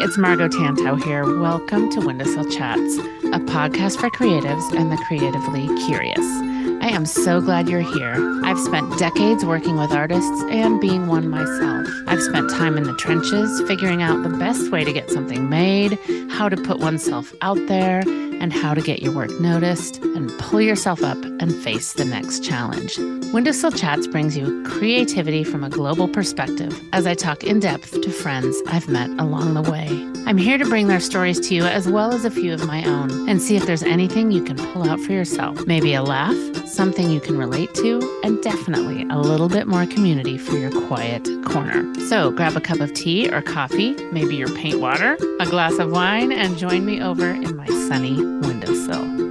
it's Margo Tantau here. Welcome to Windowsill Chats, a podcast for creatives and the creatively curious. I am so glad you're here. I've spent decades working with artists and being one myself. I've spent time in the trenches figuring out the best way to get something made, how to put oneself out there, and how to get your work noticed and pull yourself up and face the next challenge. Windowsill Chats brings you creativity from a global perspective as I talk in depth to friends I've met along the way. I'm here to bring their stories to you as well as a few of my own and see if there's anything you can pull out for yourself. Maybe a laugh, something you can relate to, and definitely a little bit more community for your quiet corner. So grab a cup of tea or coffee, maybe your paint water, a glass of wine, and join me over in my sunny windowsill.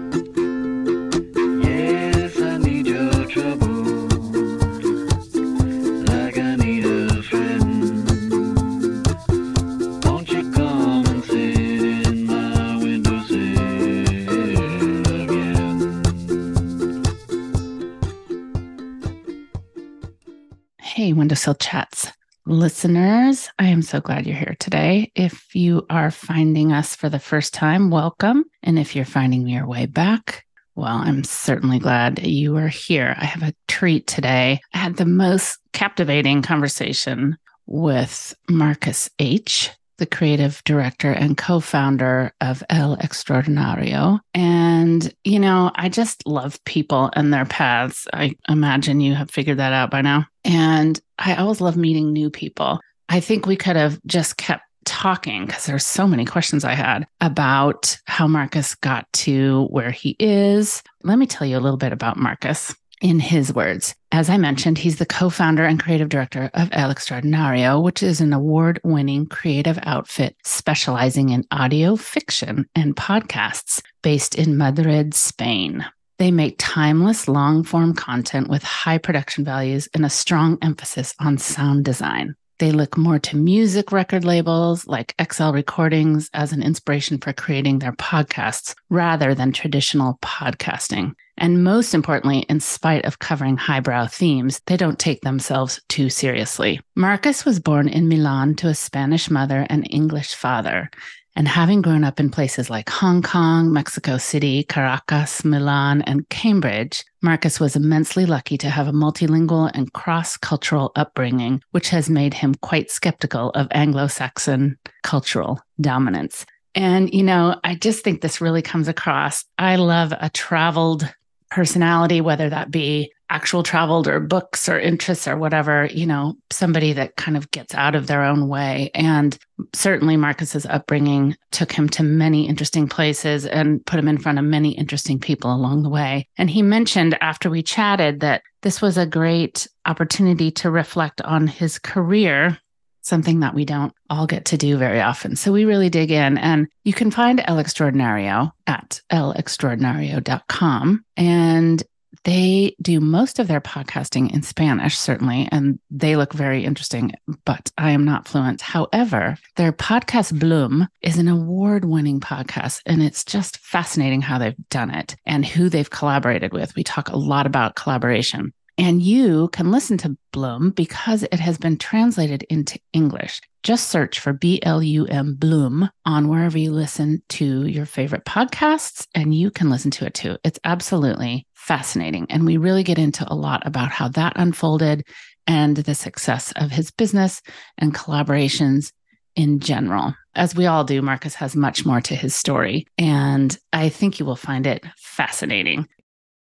Chats listeners. I am so glad you're here today. If you are finding us for the first time, welcome. And if you're finding your way back, well, I'm certainly glad you are here. I have a treat today. I had the most captivating conversation with Marcus H the creative director and co founder of El Extraordinario. And, you know, I just love people and their paths. I imagine you have figured that out by now. And I always love meeting new people. I think we could have just kept talking because there's so many questions I had about how Marcus got to where he is. Let me tell you a little bit about Marcus in his words. As I mentioned, he's the co founder and creative director of El Extraordinario, which is an award winning creative outfit specializing in audio fiction and podcasts based in Madrid, Spain. They make timeless long form content with high production values and a strong emphasis on sound design. They look more to music record labels like XL Recordings as an inspiration for creating their podcasts rather than traditional podcasting. And most importantly, in spite of covering highbrow themes, they don't take themselves too seriously. Marcus was born in Milan to a Spanish mother and English father. And having grown up in places like Hong Kong, Mexico City, Caracas, Milan, and Cambridge, Marcus was immensely lucky to have a multilingual and cross cultural upbringing, which has made him quite skeptical of Anglo Saxon cultural dominance. And, you know, I just think this really comes across. I love a traveled personality, whether that be actual traveled or books or interests or whatever, you know, somebody that kind of gets out of their own way. And certainly Marcus's upbringing took him to many interesting places and put him in front of many interesting people along the way. And he mentioned after we chatted that this was a great opportunity to reflect on his career something that we don't all get to do very often. So we really dig in and you can find El Extraordinario at elextraordinario.com and they do most of their podcasting in Spanish, certainly, and they look very interesting, but I am not fluent. However, their podcast Blum is an award winning podcast, and it's just fascinating how they've done it and who they've collaborated with. We talk a lot about collaboration. And you can listen to Blum because it has been translated into English. Just search for B L U M Blum on wherever you listen to your favorite podcasts, and you can listen to it too. It's absolutely fascinating. And we really get into a lot about how that unfolded and the success of his business and collaborations in general. As we all do, Marcus has much more to his story, and I think you will find it fascinating.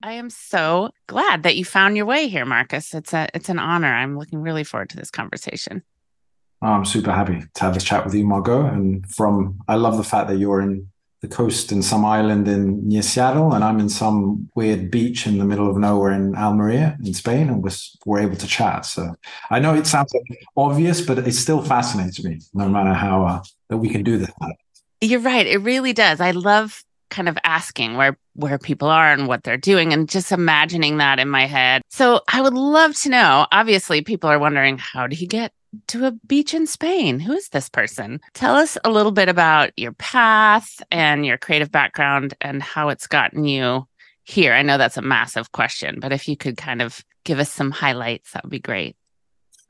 I am so glad that you found your way here, Marcus. It's a it's an honor. I'm looking really forward to this conversation. I'm super happy to have this chat with you, Margo. And from I love the fact that you're in the coast in some island in near Seattle, and I'm in some weird beach in the middle of nowhere in Almeria in Spain, and we're, we're able to chat. So I know it sounds like obvious, but it still fascinates me, no matter how uh, that we can do this. You're right. It really does. I love kind of asking where where people are and what they're doing and just imagining that in my head. So I would love to know. Obviously, people are wondering how did he get to a beach in Spain? Who is this person? Tell us a little bit about your path and your creative background and how it's gotten you here. I know that's a massive question, but if you could kind of give us some highlights, that would be great.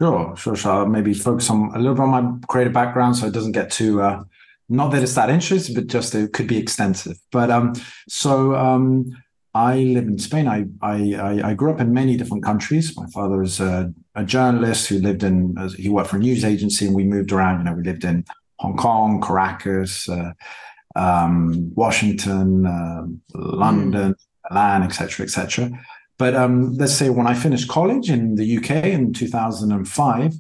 Sure, sure, sure. I'll maybe focus on a little bit on my creative background so it doesn't get too uh, not that it's that interesting, but just it could be extensive. But um, so um, I live in Spain. I, I I grew up in many different countries. My father was a, a journalist who lived in. He worked for a news agency, and we moved around. You know, we lived in Hong Kong, Caracas, uh, um, Washington, uh, London. Milan, etc., etc. But um, let's say when I finished college in the UK in 2005,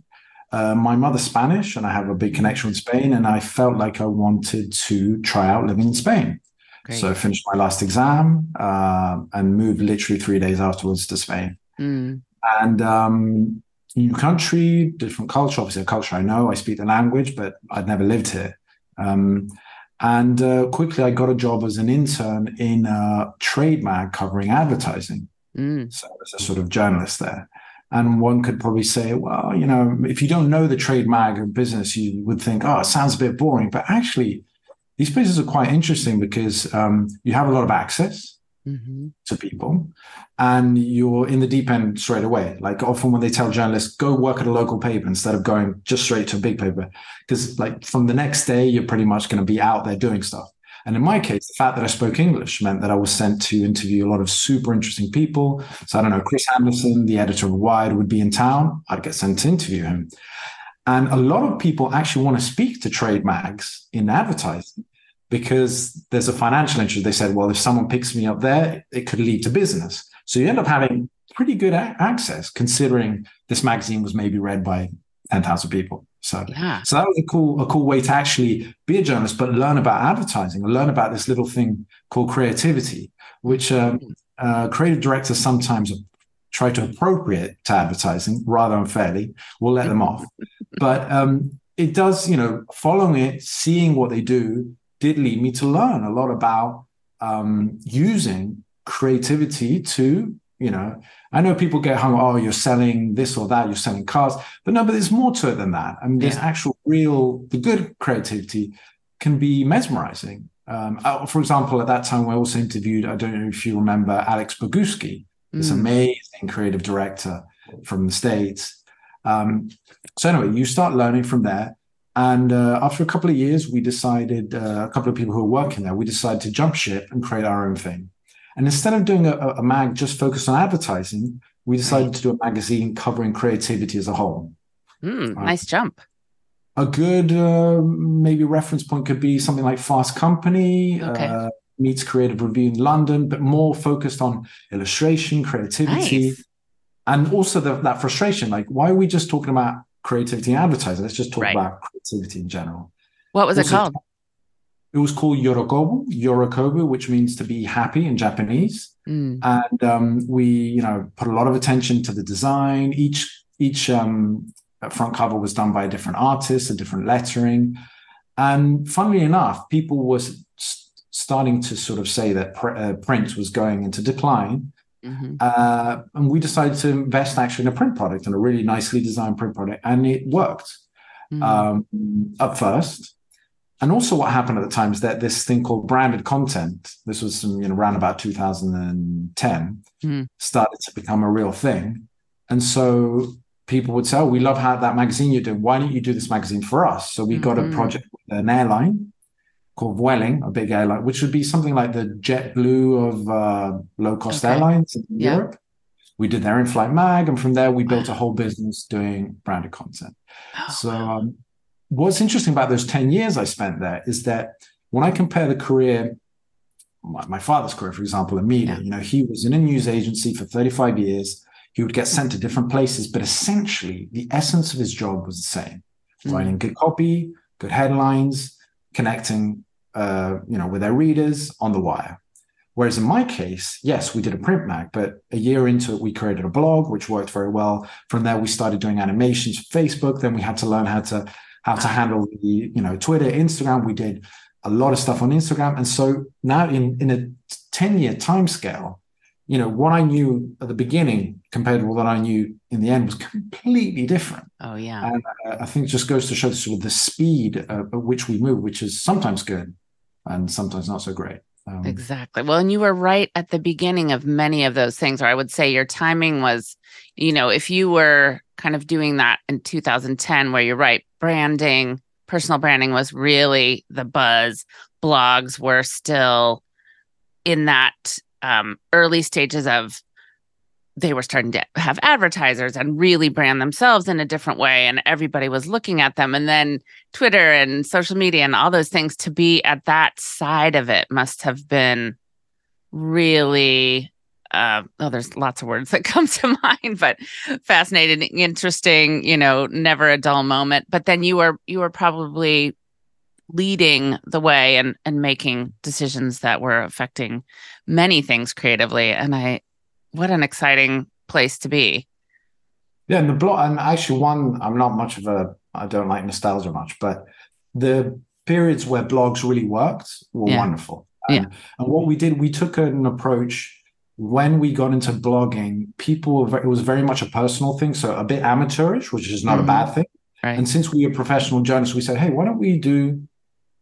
uh, my mother's Spanish, and I have a big connection with Spain, and I felt like I wanted to try out living in Spain. Great. So I finished my last exam uh, and moved literally three days afterwards to Spain. Mm. And um, new country, different culture, obviously a culture I know. I speak the language, but I'd never lived here. Um, and uh, quickly, I got a job as an intern in a trade mag covering advertising. Mm. So as a sort of journalist there. And one could probably say, well, you know, if you don't know the trade mag of business, you would think, oh, it sounds a bit boring. But actually, these places are quite interesting because um, you have a lot of access mm-hmm. to people and you're in the deep end straight away. Like often when they tell journalists, go work at a local paper instead of going just straight to a big paper. Because like from the next day, you're pretty much going to be out there doing stuff. And in my case, the fact that I spoke English meant that I was sent to interview a lot of super interesting people. So I don't know, Chris Anderson, the editor of Wired, would be in town. I'd get sent to interview him. And a lot of people actually want to speak to trade mags in advertising because there's a financial interest. They said, well, if someone picks me up there, it could lead to business. So you end up having pretty good access considering this magazine was maybe read by 10,000 people. So, yeah. so that was a cool, a cool way to actually be a journalist, but learn about advertising and learn about this little thing called creativity, which um, uh, creative directors sometimes try to appropriate to advertising rather unfairly. We'll let them off, but um, it does, you know, following it, seeing what they do, did lead me to learn a lot about um, using creativity to you know, I know people get hung, up, oh, you're selling this or that, you're selling cars, but no, but there's more to it than that. I mean, there's yeah. actual real, the good creativity can be mesmerizing. Um, uh, for example, at that time, we also interviewed, I don't know if you remember, Alex Bogusky, this mm. amazing creative director from the States. Um, so, anyway, you start learning from there. And uh, after a couple of years, we decided, uh, a couple of people who were working there, we decided to jump ship and create our own thing. And instead of doing a, a mag just focused on advertising, we decided right. to do a magazine covering creativity as a whole. Mm, right. Nice jump. A good uh, maybe reference point could be something like Fast Company okay. uh, meets Creative Review in London, but more focused on illustration, creativity, nice. and also the, that frustration. Like, why are we just talking about creativity and advertising? Let's just talk right. about creativity in general. What was also, it called? It was called Yorokobu, Yorokobu, which means to be happy in Japanese. Mm. And um, we, you know, put a lot of attention to the design. Each each um, front cover was done by a different artist, a different lettering. And funnily enough, people were starting to sort of say that pr- uh, print was going into decline. Mm-hmm. Uh, and we decided to invest actually in a print product and a really nicely designed print product, and it worked mm-hmm. um, at first. And also, what happened at the time is that this thing called branded content, this was some, you know, around about 2010, mm. started to become a real thing. And so people would say, Oh, we love how that magazine you're doing. Why don't you do this magazine for us? So we mm-hmm. got a mm-hmm. project with an airline called Vueling, a big airline, which would be something like the JetBlue of uh, low cost okay. airlines in yeah. Europe. We did their in flight mag, and from there we built a whole business doing branded content. Oh, so um, what's interesting about those 10 years I spent there is that when I compare the career, my, father's career, for example, in media, you know, he was in a news agency for 35 years. He would get sent to different places, but essentially the essence of his job was the same mm. writing good copy, good headlines, connecting, uh, you know, with their readers on the wire. Whereas in my case, yes, we did a print mag, but a year into it, we created a blog, which worked very well. From there, we started doing animations for Facebook. Then we had to learn how to how to handle the, you know, Twitter, Instagram. We did a lot of stuff on Instagram. And so now in, in a 10 year time scale, you know, what I knew at the beginning compared to what I knew in the end was completely different. Oh, yeah. And uh, I think it just goes to show sort of the speed uh, at which we move, which is sometimes good and sometimes not so great. Um, exactly. Well, and you were right at the beginning of many of those things, or I would say your timing was, you know, if you were kind of doing that in 2010, where you're right, branding, personal branding was really the buzz. Blogs were still in that um, early stages of they were starting to have advertisers and really brand themselves in a different way and everybody was looking at them and then twitter and social media and all those things to be at that side of it must have been really uh, oh there's lots of words that come to mind but fascinating interesting you know never a dull moment but then you were you were probably leading the way and and making decisions that were affecting many things creatively and i what an exciting place to be. Yeah, and the blog, and actually, one, I'm not much of a, I don't like nostalgia much, but the periods where blogs really worked were yeah. wonderful. And, yeah. and what we did, we took an approach when we got into blogging, people, it was very much a personal thing. So a bit amateurish, which is not mm-hmm. a bad thing. Right. And since we were professional journalists, we said, hey, why don't we do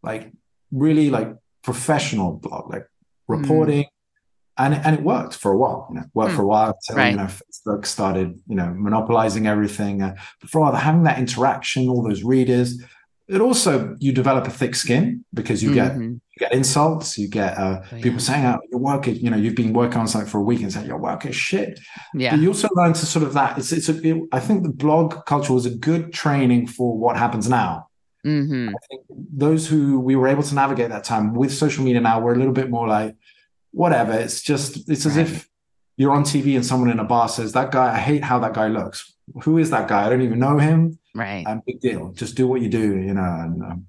like really like professional blog, like reporting, and and it worked for a while. You know, worked mm. for a while until right. you know Facebook started you know monopolizing everything. Uh, but for a while, having that interaction, all those readers, it also you develop a thick skin because you mm-hmm. get you get insults, you get uh, oh, people saying, "Oh, your work is," you know, you've been working on something for a week and saying your work is shit. Yeah, but you also learn to sort of that. It's it's a, it, I think the blog culture was a good training for what happens now. Mm-hmm. I think those who we were able to navigate that time with social media now, we're a little bit more like whatever. It's just it's as right. if you're on TV and someone in a bar says, "That guy, I hate how that guy looks. Who is that guy? I don't even know him." Right. And big deal. Just do what you do, you know. And, um,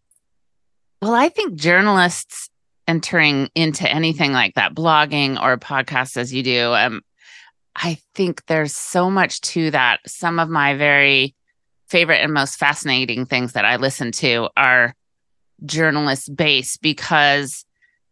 well, I think journalists entering into anything like that, blogging or podcasts as you do, um, I think there's so much to that. Some of my very favorite and most fascinating things that I listen to are journalist based because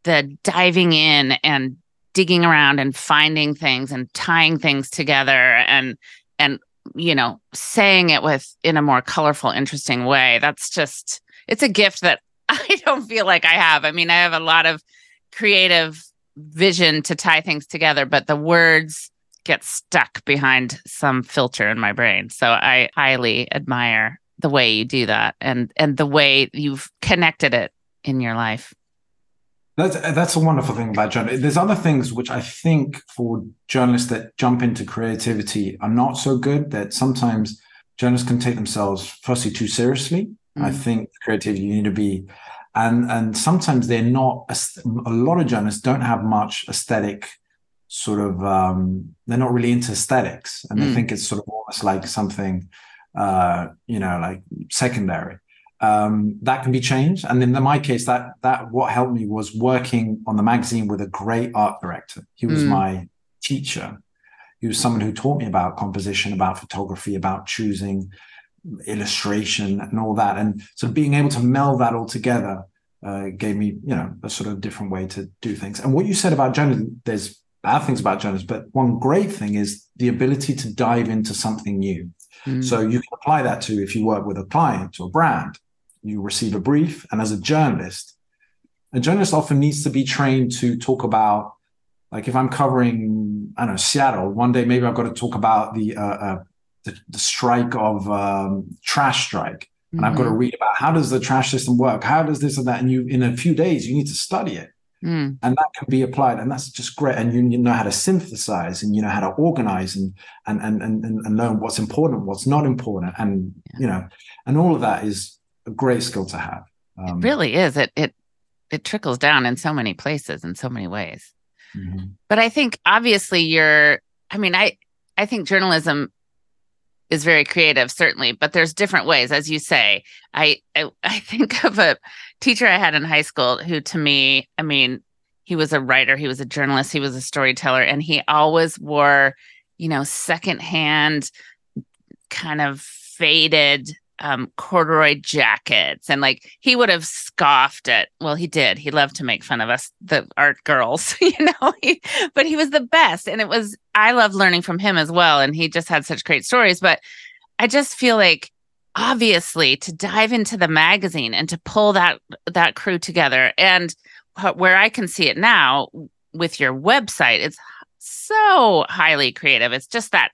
the diving in and digging around and finding things and tying things together and and you know saying it with in a more colorful interesting way that's just it's a gift that i don't feel like i have i mean i have a lot of creative vision to tie things together but the words get stuck behind some filter in my brain so i highly admire the way you do that and and the way you've connected it in your life that's that's a wonderful thing about journalism. There's other things which I think for journalists that jump into creativity are not so good. That sometimes journalists can take themselves firstly too seriously. Mm. I think creativity you need to be, and and sometimes they're not. A lot of journalists don't have much aesthetic sort of. Um, they're not really into aesthetics, and mm. they think it's sort of almost like something, uh, you know, like secondary um, that can be changed. And in my case, that that what helped me was working on the magazine with a great art director. He was mm. my teacher. He was someone who taught me about composition, about photography, about choosing illustration and all that. And so being able to meld that all together uh, gave me, you know, a sort of different way to do things. And what you said about journalism, there's bad things about journalism, but one great thing is the ability to dive into something new. Mm. So you can apply that to if you work with a client or brand you receive a brief. And as a journalist, a journalist often needs to be trained to talk about, like if I'm covering, I don't know, Seattle, one day maybe I've got to talk about the uh, uh, the, the, strike of um, trash strike. And mm-hmm. I've got to mm-hmm. read about how does the trash system work? How does this and that? And you, in a few days, you need to study it. Mm. And that can be applied, and that's just great. And you, you, know how to synthesize, and you know how to organize, and and and and, and learn what's important, what's not important, and yeah. you know, and all of that is a great skill to have. Um, it really is. It it it trickles down in so many places in so many ways. Mm-hmm. But I think obviously you're. I mean, I I think journalism is very creative, certainly, but there's different ways, as you say. I, I I think of a teacher I had in high school who, to me, I mean, he was a writer, he was a journalist, he was a storyteller, and he always wore, you know, secondhand, kind of faded um, corduroy jackets. And like he would have scoffed at well he did. He loved to make fun of us the art girls you know? He, but he was the best. And it was i love learning from him as well. And he just had such great stories. But i just feel like obviously to dive into the magazine and to pull that that crew together and where I can see it now with your website, it's so highly creative. It's just that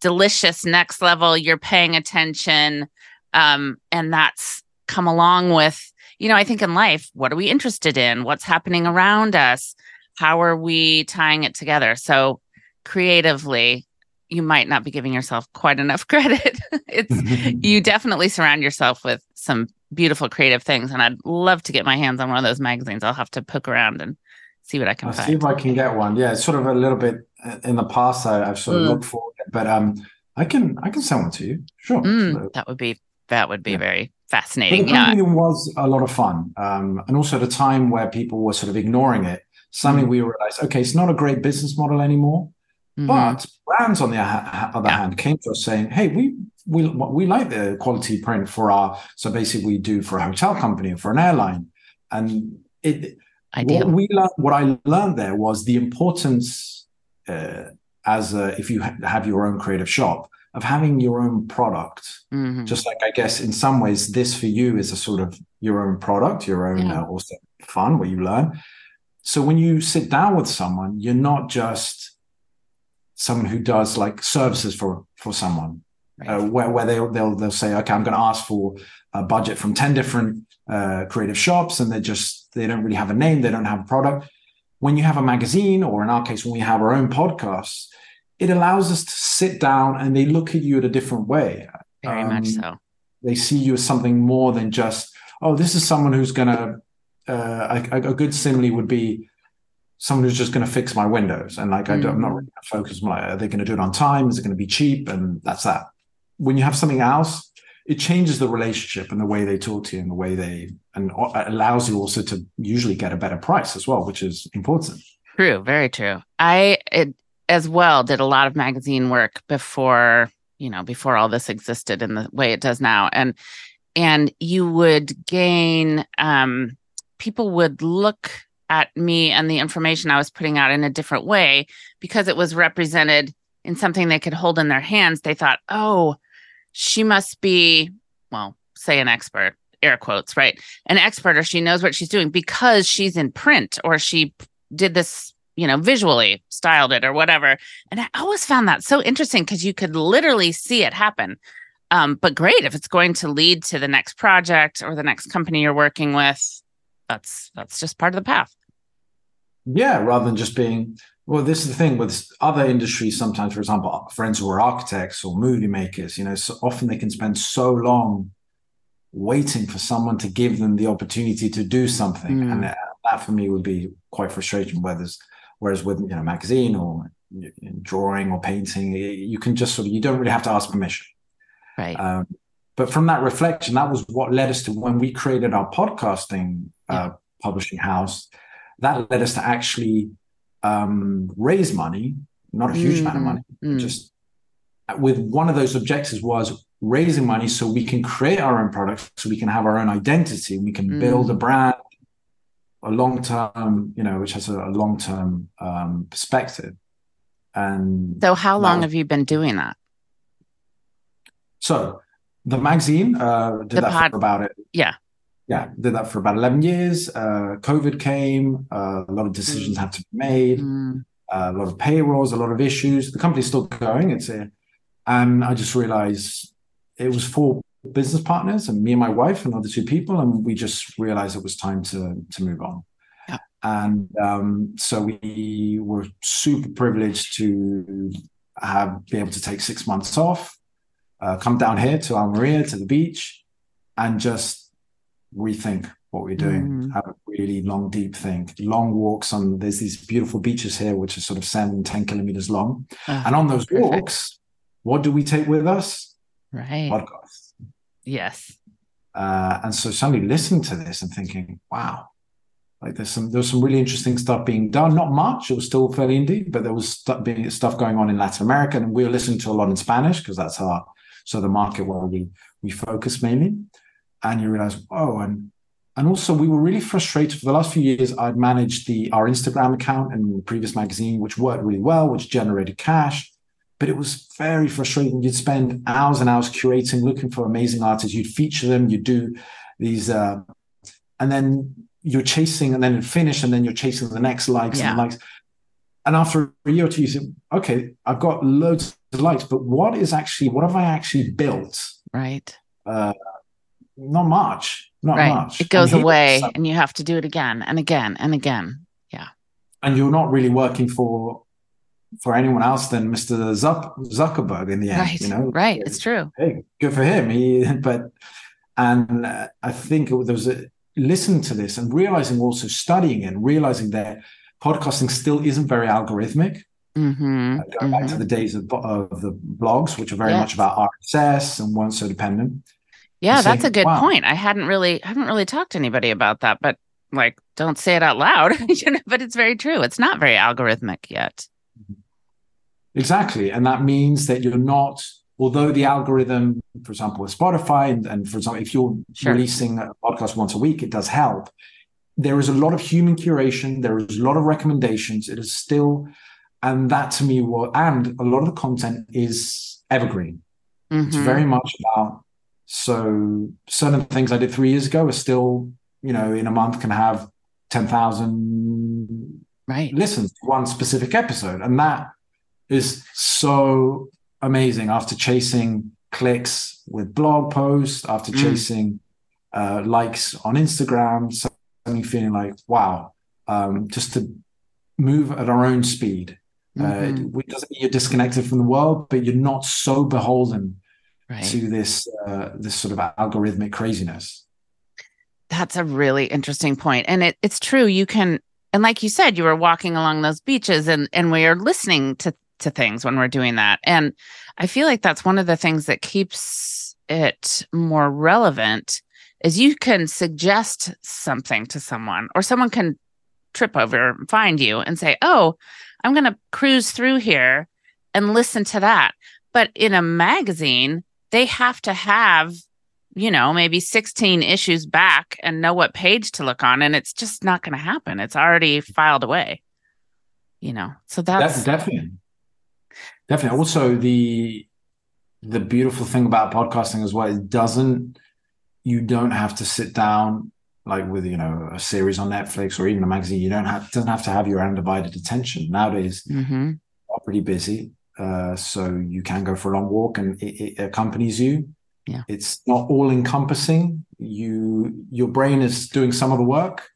delicious next level. You're paying attention. Um, and that's come along with, you know, I think in life, what are we interested in? What's happening around us? How are we tying it together? So creatively, you might not be giving yourself quite enough credit. it's you definitely surround yourself with some beautiful creative things and I'd love to get my hands on one of those magazines. I'll have to poke around and see what I can I'll find. see if I can get one. Yeah, it's sort of a little bit in the past I, have sort of mm. looked for it, but um I can I can send one to you. Sure. Mm, so, that would be that would be yeah. very fascinating. The company was a lot of fun. Um, and also at a time where people were sort of ignoring it, suddenly mm. we realized, okay, it's not a great business model anymore. Mm-hmm. But brands, on the other yeah. hand, came to us saying, "Hey, we we we like the quality print for our so basically we do for a hotel company or for an airline, and it Ideal. what we learned, what I learned there was the importance uh, as a, if you ha- have your own creative shop of having your own product. Mm-hmm. Just like I guess in some ways this for you is a sort of your own product, your own yeah. uh, also fun where you learn. So when you sit down with someone, you're not just someone who does like services for for someone right. uh, where, where they'll, they'll they'll say okay i'm going to ask for a budget from 10 different uh, creative shops and they just they don't really have a name they don't have a product when you have a magazine or in our case when we have our own podcasts it allows us to sit down and they look at you in a different way very um, much so they see you as something more than just oh this is someone who's going to uh, a, a good simile would be someone who's just going to fix my windows and like mm. I am not really focused on like, are they going to do it on time? Is it going to be cheap? And that's that. When you have something else, it changes the relationship and the way they talk to you and the way they and allows you also to usually get a better price as well, which is important. True, very true. I it, as well did a lot of magazine work before you know before all this existed in the way it does now, and and you would gain um, people would look at me and the information I was putting out in a different way because it was represented in something they could hold in their hands. They thought, oh, she must be, well, say an expert, air quotes, right? An expert, or she knows what she's doing because she's in print or she did this, you know, visually styled it or whatever. And I always found that so interesting because you could literally see it happen. Um, but great if it's going to lead to the next project or the next company you're working with. That's that's just part of the path. Yeah, rather than just being well, this is the thing with other industries. Sometimes, for example, friends who are architects or movie makers, you know, so often they can spend so long waiting for someone to give them the opportunity to do something, mm. and that, that, for me would be quite frustrating. Whereas, whereas with you know, magazine or drawing or painting, you can just sort of you don't really have to ask permission, right? Um, but from that reflection, that was what led us to when we created our podcasting uh, publishing house that led us to actually um, raise money, not a huge mm, amount of money, mm. just with one of those objectives was raising money so we can create our own products, so we can have our own identity, we can mm. build a brand, a long term, you know, which has a, a long term um, perspective. And so, how long was, have you been doing that? So, the magazine uh, did the that pod- about it. Yeah yeah, did that for about 11 years. Uh, COVID came, uh, a lot of decisions mm. had to be made, mm. uh, a lot of payrolls, a lot of issues. The company's still going. It's a, and I just realized it was four business partners and me and my wife and other two people, and we just realized it was time to to move on. Yeah. And um, so we were super privileged to have be able to take six months off, uh, come down here to Almeria to the beach, and just rethink what we're doing, mm. have a really long, deep think. Long walks on there's these beautiful beaches here, which are sort of seven, 10 kilometers long. Oh, and on those perfect. walks, what do we take with us? Right. Podcasts. Yes. Uh, and so suddenly listening to this and thinking, wow, like there's some there's some really interesting stuff being done. Not much, it was still fairly indie, but there was stuff being stuff going on in Latin America, and we were listening to a lot in Spanish because that's our so the market where we we focus mainly and you realize, oh, and and also we were really frustrated for the last few years. I'd managed the our Instagram account and previous magazine, which worked really well, which generated cash, but it was very frustrating. You'd spend hours and hours curating, looking for amazing artists. You'd feature them. You'd do these, uh, and then you're chasing and then finish and then you're chasing the next likes Yeah. and likes. And after a year or two, you say, okay, I've got loads of likes, but what is actually, what have I actually built? Right. Uh, not much, not right. much. It goes And away and you have to do it again and again and again. Yeah. And you're not really working for for anyone else than Mr. Zuck, Zuckerberg in the end, right. you know? right. It's true. hey, good for him. He, but, and uh, I think there was a listen to this and realizing also studying and realizing that podcasting still isn't very algorithmic. Mm-hmm. Uh, going back to the days of, of the blogs, which are very Yes. much about RSS and weren't so dependent. Yeah, say, that's a good "Wow." point. I hadn't really I haven't really talked to anybody about that, but like don't say it out loud. you know, but it's very true. It's not very algorithmic yet. Exactly. And that means that you're not, although the algorithm, for example, with Spotify, and, and for example, if you're Sure. releasing a podcast once a week, it does help. There is a lot of human curation, there is a lot of recommendations. It is still, and that to me, what, and a lot of the content is evergreen. It's Mhm. very much about, so certain things I did three years ago are still, you know, in a month can have 10,000 right. listens to one specific episode. And that is so amazing after chasing clicks with blog posts, after Mm. chasing uh, likes on Instagram, suddenly feeling like, wow, um, just to move at our own speed. Mhm. Uh, it doesn't mean you're disconnected from the world, but you're not so beholden right. to this uh, this sort of algorithmic craziness. That's a really interesting. And it, it's true. You can, and like you said, you were walking along those beaches and, and we are listening to, to things when we're doing that. And I feel like that's one of the things that keeps it more relevant is you can suggest something to someone or someone can trip over and find you and say, Oh, I'm going to cruise through here and listen to that. But in a magazine, they have to have you know, maybe 16 issues back and know what page to look on. And it's just not going to happen. It's already filed away, you know? So that's, Def- definitely, definitely. Also, the the beautiful thing about podcasting as well, it doesn't. You don't have to sit down like with you know a series on Netflix or even a magazine. You don't have doesn't have to have your undivided attention nowadays. Mhm. Are pretty busy, uh, so you can go for a long walk and it, it accompanies you. Yeah. it's not all encompassing. You your brain is doing some of the work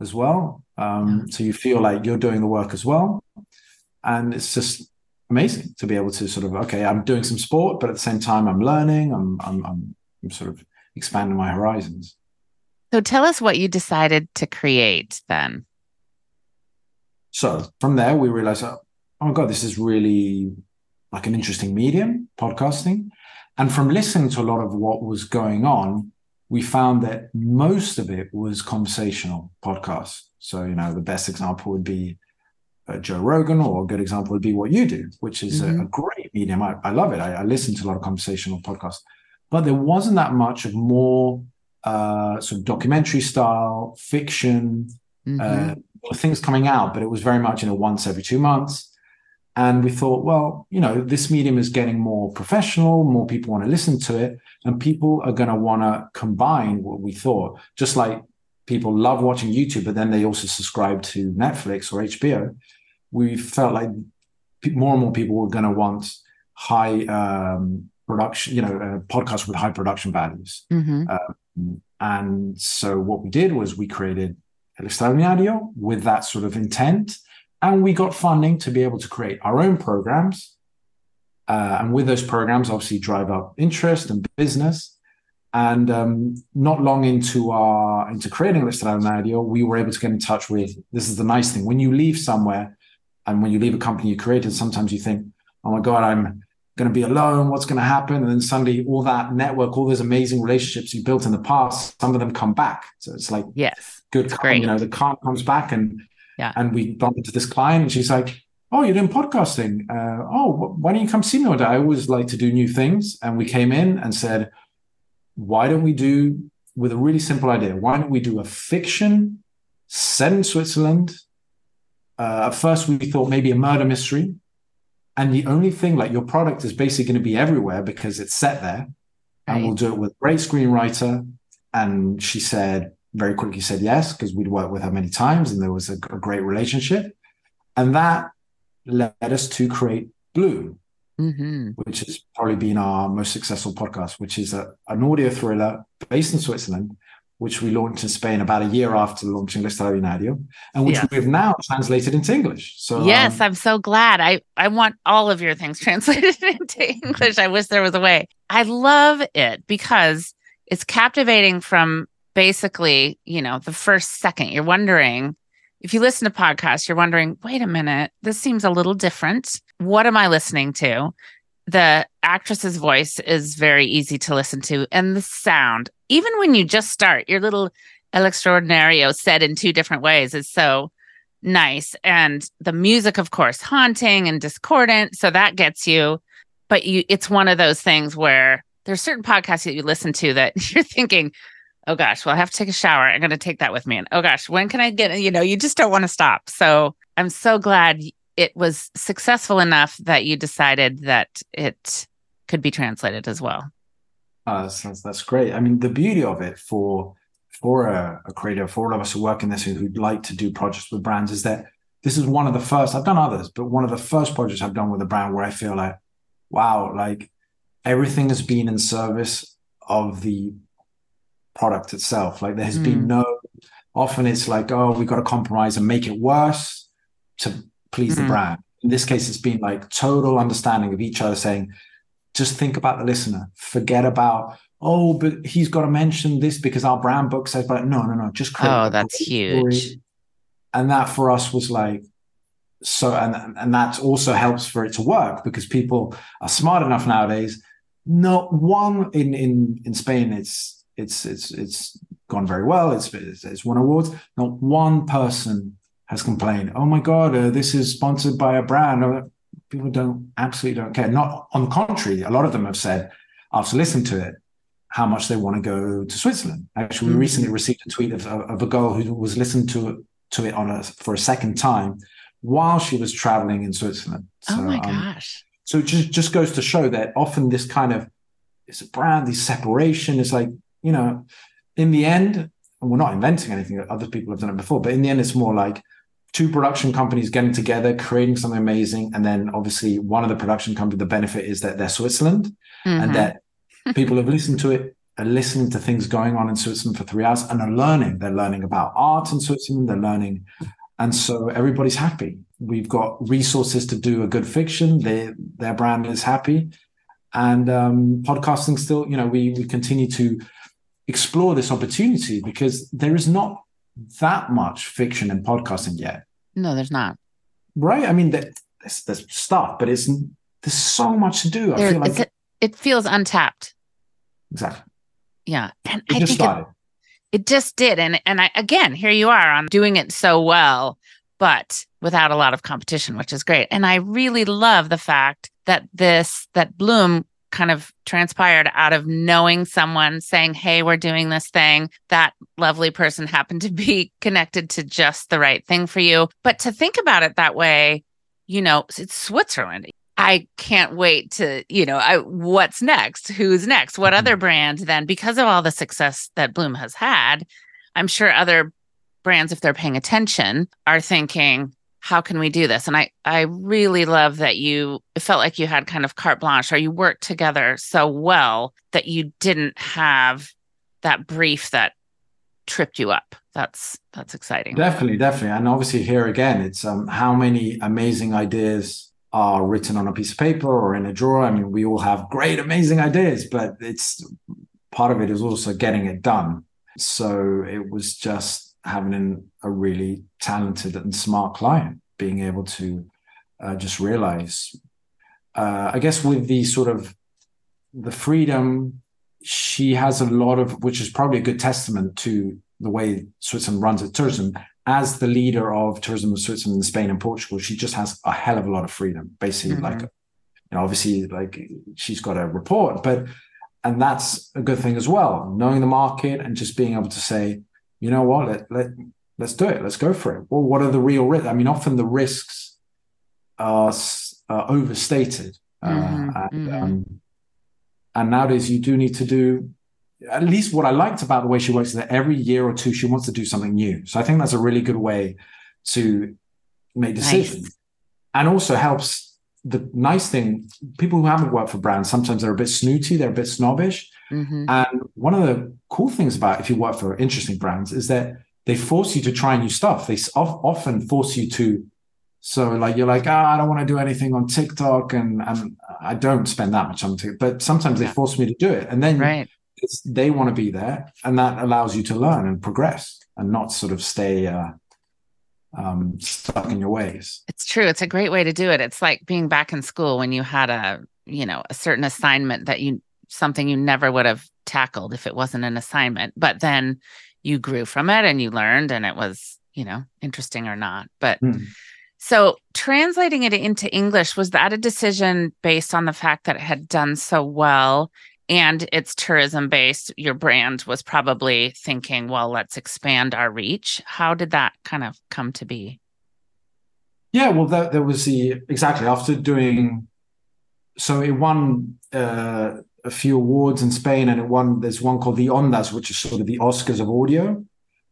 as well, um, so you feel like you're doing the work as well, and it's just amazing to be able to sort of okay i'm doing some sport but at the same time i'm learning i'm i'm i'm, I'm sort of expanding my horizons so tell us what you decided to create then. so from there we realized oh my god this is really like an interesting medium podcasting and from listening to a lot of what was going on we found that most of it was conversational podcasts so you know the best example would be uh, Joe Rogan, or a good example would be what you do, which is a, a great medium. I, I love it. I, I, listen to a lot of conversational podcasts, but there wasn't that much of more uh, sort of documentary style fiction Mhm. uh, things coming out. But it was very much you know once every two months, and we thought, well, you know, this medium is getting more professional. More people want to listen to it, and people are going to want to combine what we thought, just like. People love watching YouTube, but then they also subscribe to Netflix or HBO we felt like more and more people were going to want high um, production, you know, uh, podcasts with high production values. Mhm. Um, and so what we did was we created El Extraordinario with that sort of intent. And we got funding to be able to create our own programs. Uh, and with those programs, obviously drive up interest and business. And um, not long into our into creating El Extraordinario, we were able to get in touch with. This is the nice thing: when you leave somewhere, and when you leave a company you created, sometimes you think, "Oh my God, I'm going to be alone. What's going to happen?" And then suddenly, all that network, all those amazing relationships you built in the past, some of them come back. So it's like Yes. good, It's you know, the karma comes back, and Yeah. and we bumped into this client, and she's like, "Oh, you're doing podcasting? Uh, oh, wh- why don't you come see me one day? I always like to do new things." And we came in and said, "Why don't we do with a really simple idea? Why don't we do a fiction set in Switzerland?" Uh, at first, we thought maybe a murder mystery. And the only thing, like your product is basically going to be everywhere because it's set there. And we'll do it with a great screenwriter. And she said, very quickly said yes because we'd worked with her many times and there was a, a great relationship. And that led us to create Blum, mm-hmm. which has probably been our most successful podcast, which is a, an audio thriller based in Switzerland, which we launched in Spain about a year after the launching La Extraordinario, and which we've now translated into English. So yes, um, I'm so glad. I I want all of your things translated into English. I wish there was a way. I love it because it's captivating from basically, you know, the first second. You're wondering if you listen to podcasts, you're wondering, wait a minute, this seems a little different. What am I listening to? The actress's voice is very easy to listen to, and the sound, even when you just start, your little El Extraordinario said in two different ways is so nice. And the music, of course, haunting and discordant. So that gets you. But you it's one of those things where there's certain podcasts that you listen to that you're thinking, oh gosh, well, I have to take a shower. I'm going to take that with me. And oh gosh, when can I get, you know, you just don't want to stop. So I'm so glad it was successful enough that you decided that it could be translated as well. Uh, that's, that's great. I mean, the beauty of it for for a, a creator, for all of us who work in this who'd like to do projects with brands, is that this is one of the first. I've done others, but one of the first projects I've done with a brand where I feel like, wow, like everything has been in service of the product itself. Like there has mm. been hmm. no, often it's like, oh, we've got to compromise and make it worse to please mm. the hmm. brand. In this case, it's been like total understanding of each other saying, just think about the listener, forget about, oh, but he's got to mention this because our brand book says, but no, no, no, just create. Oh, that's huge. Story. And that for us was like, so and and that also helps for it to work because people are smart enough nowadays. Not one in in in Spain, it's it's it's it's gone very well. It's it's won awards. Not one person has complained. Oh my god, uh, this is sponsored by a brand. Uh, people don't absolutely don't care. Not on the contrary, a lot of them have said after listening to it how much they want to go to Switzerland. Actually, we mm-hmm. recently received a tweet of, of a girl who was listening to to it on a for a second time while she was traveling in Switzerland. Oh so, oh my um, gosh! So it just just goes to show that often this kind of it's a brand, this separation is like you know, in the end, we're not inventing anything. that Other people have done it before, but in the end, it's more like two production companies getting together, creating something amazing, and then obviously one of the production company. The benefit is that they're Switzerland, mm-hmm. and that people have listened to it, are listening to things going on in Switzerland for three hours, and are learning. They're learning about art in Switzerland. They're learning, and so everybody's happy. We've got resources to do a good fiction. Their their brand is happy, and um, podcasting still. You know, we we continue to explore this opportunity because there is not that much fiction in podcasting yet. No, there's not. Right? I mean, there's, there's stuff, but it's there's so much to do. I there, feel like it, it, feels untapped. Exactly. Yeah, and it I just started. It, it just did, and and I again, here you are on doing it so well, but without a lot of competition, which is great. And I really love the fact that this that Blum kind of transpired out of knowing someone saying, Hey, we're doing this thing. That lovely person happened to be connected to just the right thing for you. But to think about it that way, you know, it's Switzerland. I can't wait to, you know, I, what's next? Who's next? What other mm-hmm. brand then? Because of all the success that Blum has had, I'm sure other brands, if they're paying attention, are thinking, how can we do this? And I, I really love that you felt like you had kind of carte blanche or you worked together so well that you didn't have that brief that tripped you up. That's that's exciting. Definitely, definitely. And obviously here again, it's um how many amazing ideas are written on a piece of paper or in a drawer. I mean, we all have great, amazing ideas, but it's part of it is also getting it done. So it was just having a really talented and smart client, being able to uh, just realize, uh, I guess, with the sort of the freedom, she has a lot of, which is probably a good testament to the way Switzerland runs its tourism. As the leader of tourism of Switzerland, Spain, and Portugal, she just has a hell of a lot of freedom. Basically, mm-hmm. like, you know, obviously, like she's got a report, but and that's a good thing as well. Knowing the market and just being able to say, you know what, let, let, let's do it. Let's go for it. Well, what are the real risks? I mean, often the risks are, are overstated. Uh, mm-hmm, and, mm-hmm. Um, and nowadays you do need to do at least what I liked about the way she works is that every year or two she wants to do something new. So I think that's a really good way to make decisions. Nice. And also helps the nice thing, people who haven't worked for brands, sometimes they're a bit snooty, they're a bit snobbish. Mm-hmm. And one of the cool things about if you work for interesting brands is that they force you to try new stuff. They often force you to so like you're like, ah, I don't want to do anything on TikTok, and and I don't spend that much on TikTok, but sometimes they force me to do it, and then right. they want to be there, and that allows you to learn and progress, and not sort of stay uh, um, stuck in your ways. It's true. It's a great way to do it. It's like being back in school when you had a you know a certain assignment that you something you never would have tackled if it wasn't an assignment, but then you grew from it and you learned, and it was you know interesting or not, but. Mm so, translating it into English, was that a decision based on the fact that it had done so well and it's tourism based? Your brand was probably thinking, well, let's expand our reach. How did that kind of come to be? Yeah, well, there, there was the exactly after doing so it won uh, a few awards in Spain, and it won. There's one called the Ondas, which is sort of the Oscars of audio,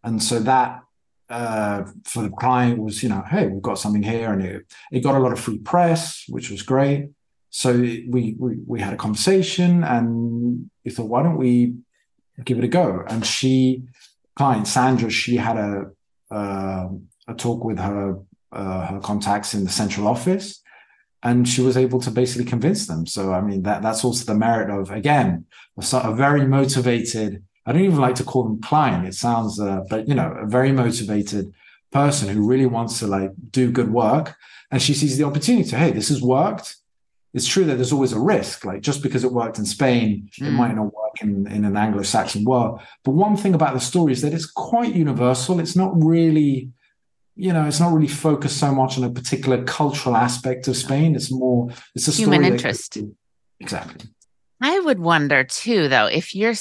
and so that uh, for the client was, you know, hey, we've got something here, and it, it got a lot of free press, which was great. So we, we we had a conversation, and we thought, why don't we give it a go? And she, client Sandra, she had a uh, a talk with her uh, her contacts in the central office, and she was able to basically convince them. So I mean, that that's also the merit of again a, very motivated I don't even like to call them client. It sounds, uh, but you know, a very motivated person who really wants to like do good work. And she sees the opportunity to, hey, this has worked. It's true that there's always a risk. Like just because it worked in Spain, mm. it hmm. might not work in, in an Anglo-Saxon world. But one thing about the story is that it's quite universal. It's not really, you know, it's not really focused so much on a particular cultural aspect of Spain. It's more, it's a human interest. exactly. I would wonder too, though, if you're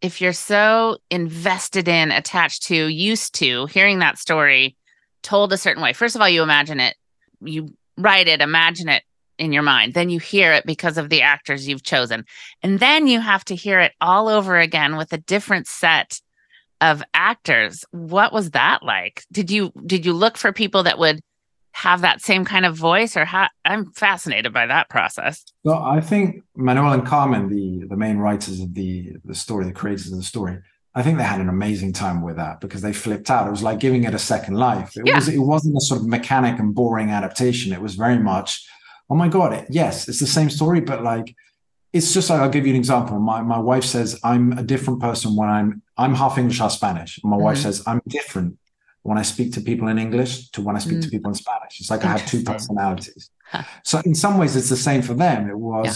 if you're so invested in, attached to, used to hearing that story told a certain way, first of all, you imagine it, you write it, imagine it in your mind. Then you hear it because of the actors you've chosen. And then you have to hear it all over again with a different set of actors. What was that like? Did you did you look for people that would have that same kind of voice or how i'm fascinated by that process well i think manuel and carmen the the main writers of the the story the creators of the story i think they had an amazing time with that because they flipped out it was like giving it a second life it yeah. was it wasn't a sort of mechanic and boring adaptation it was very much oh my god yes it's the same story but like it's just like I'll give you an example. My my wife says I'm a different person when I'm I'm half English, half Spanish. My mm-hmm. wife says I'm different when I speak to people in English to when I speak mm. to people in Spanish. It's like I have two personalities. Huh. So in some ways, it's the same for them. It was.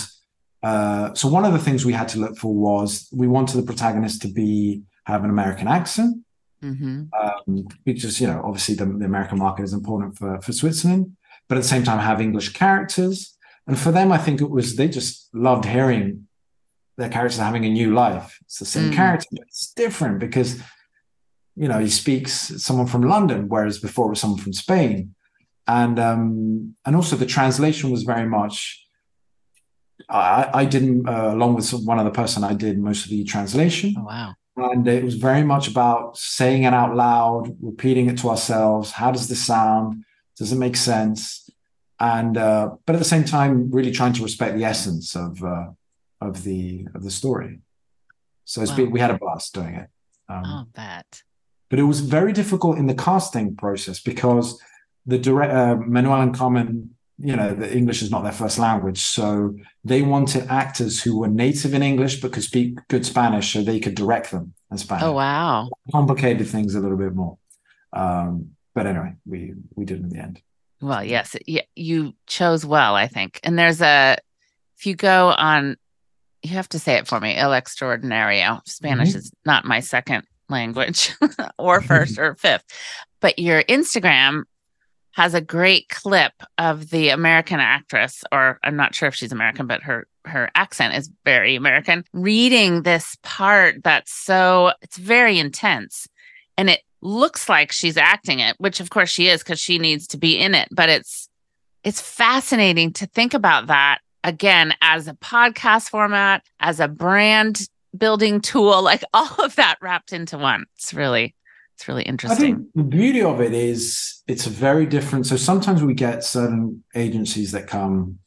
Yeah. Uh, so one of the things we had to look for was we wanted the protagonist to be have an American accent, mm-hmm. um, because you know obviously the, the, American market is important for for Switzerland, but at the same time have English characters. And for them, I think it was they just loved hearing their characters are having a new life. It's the same mm. character, but it's different because you know, he speaks someone from London, whereas before it was someone from Spain. And um, and also the translation was very much. I, I did, uh, along with one other person, I did most of the translation. Oh, wow. And it was very much about saying it out loud, repeating it to ourselves. How does this sound? Does it make sense? And uh, but at the same time, really trying to respect the essence of uh, of the of the story. So it's wow. been, we had a blast doing it. Um, oh, that. But it was very difficult in the casting process because the direct uh, Manuel and Carmen, you know, the English is not their first language, so they wanted actors who were native in English but could speak good Spanish, so they could direct them in Spanish. Oh wow! Complicated things a little bit more. Um, but anyway, we we did in the end. Well, yes, you chose well, I think. And there's a if you go on, you have to say it for me, El Extraordinario. Spanish mm-hmm. is not my second language or first or fifth. But your Instagram has a great clip of the American actress, or I'm not sure if she's American, but her her accent is very American, reading this part that's so it's very intense. And it looks like she's acting it, which of course she is because she needs to be in it. But it's it's fascinating to think about that again as a podcast format, as a brand building tool, like all of that wrapped into one. It's really, it's really interesting. I think the beauty of it is it's a very different. So sometimes we get certain agencies that come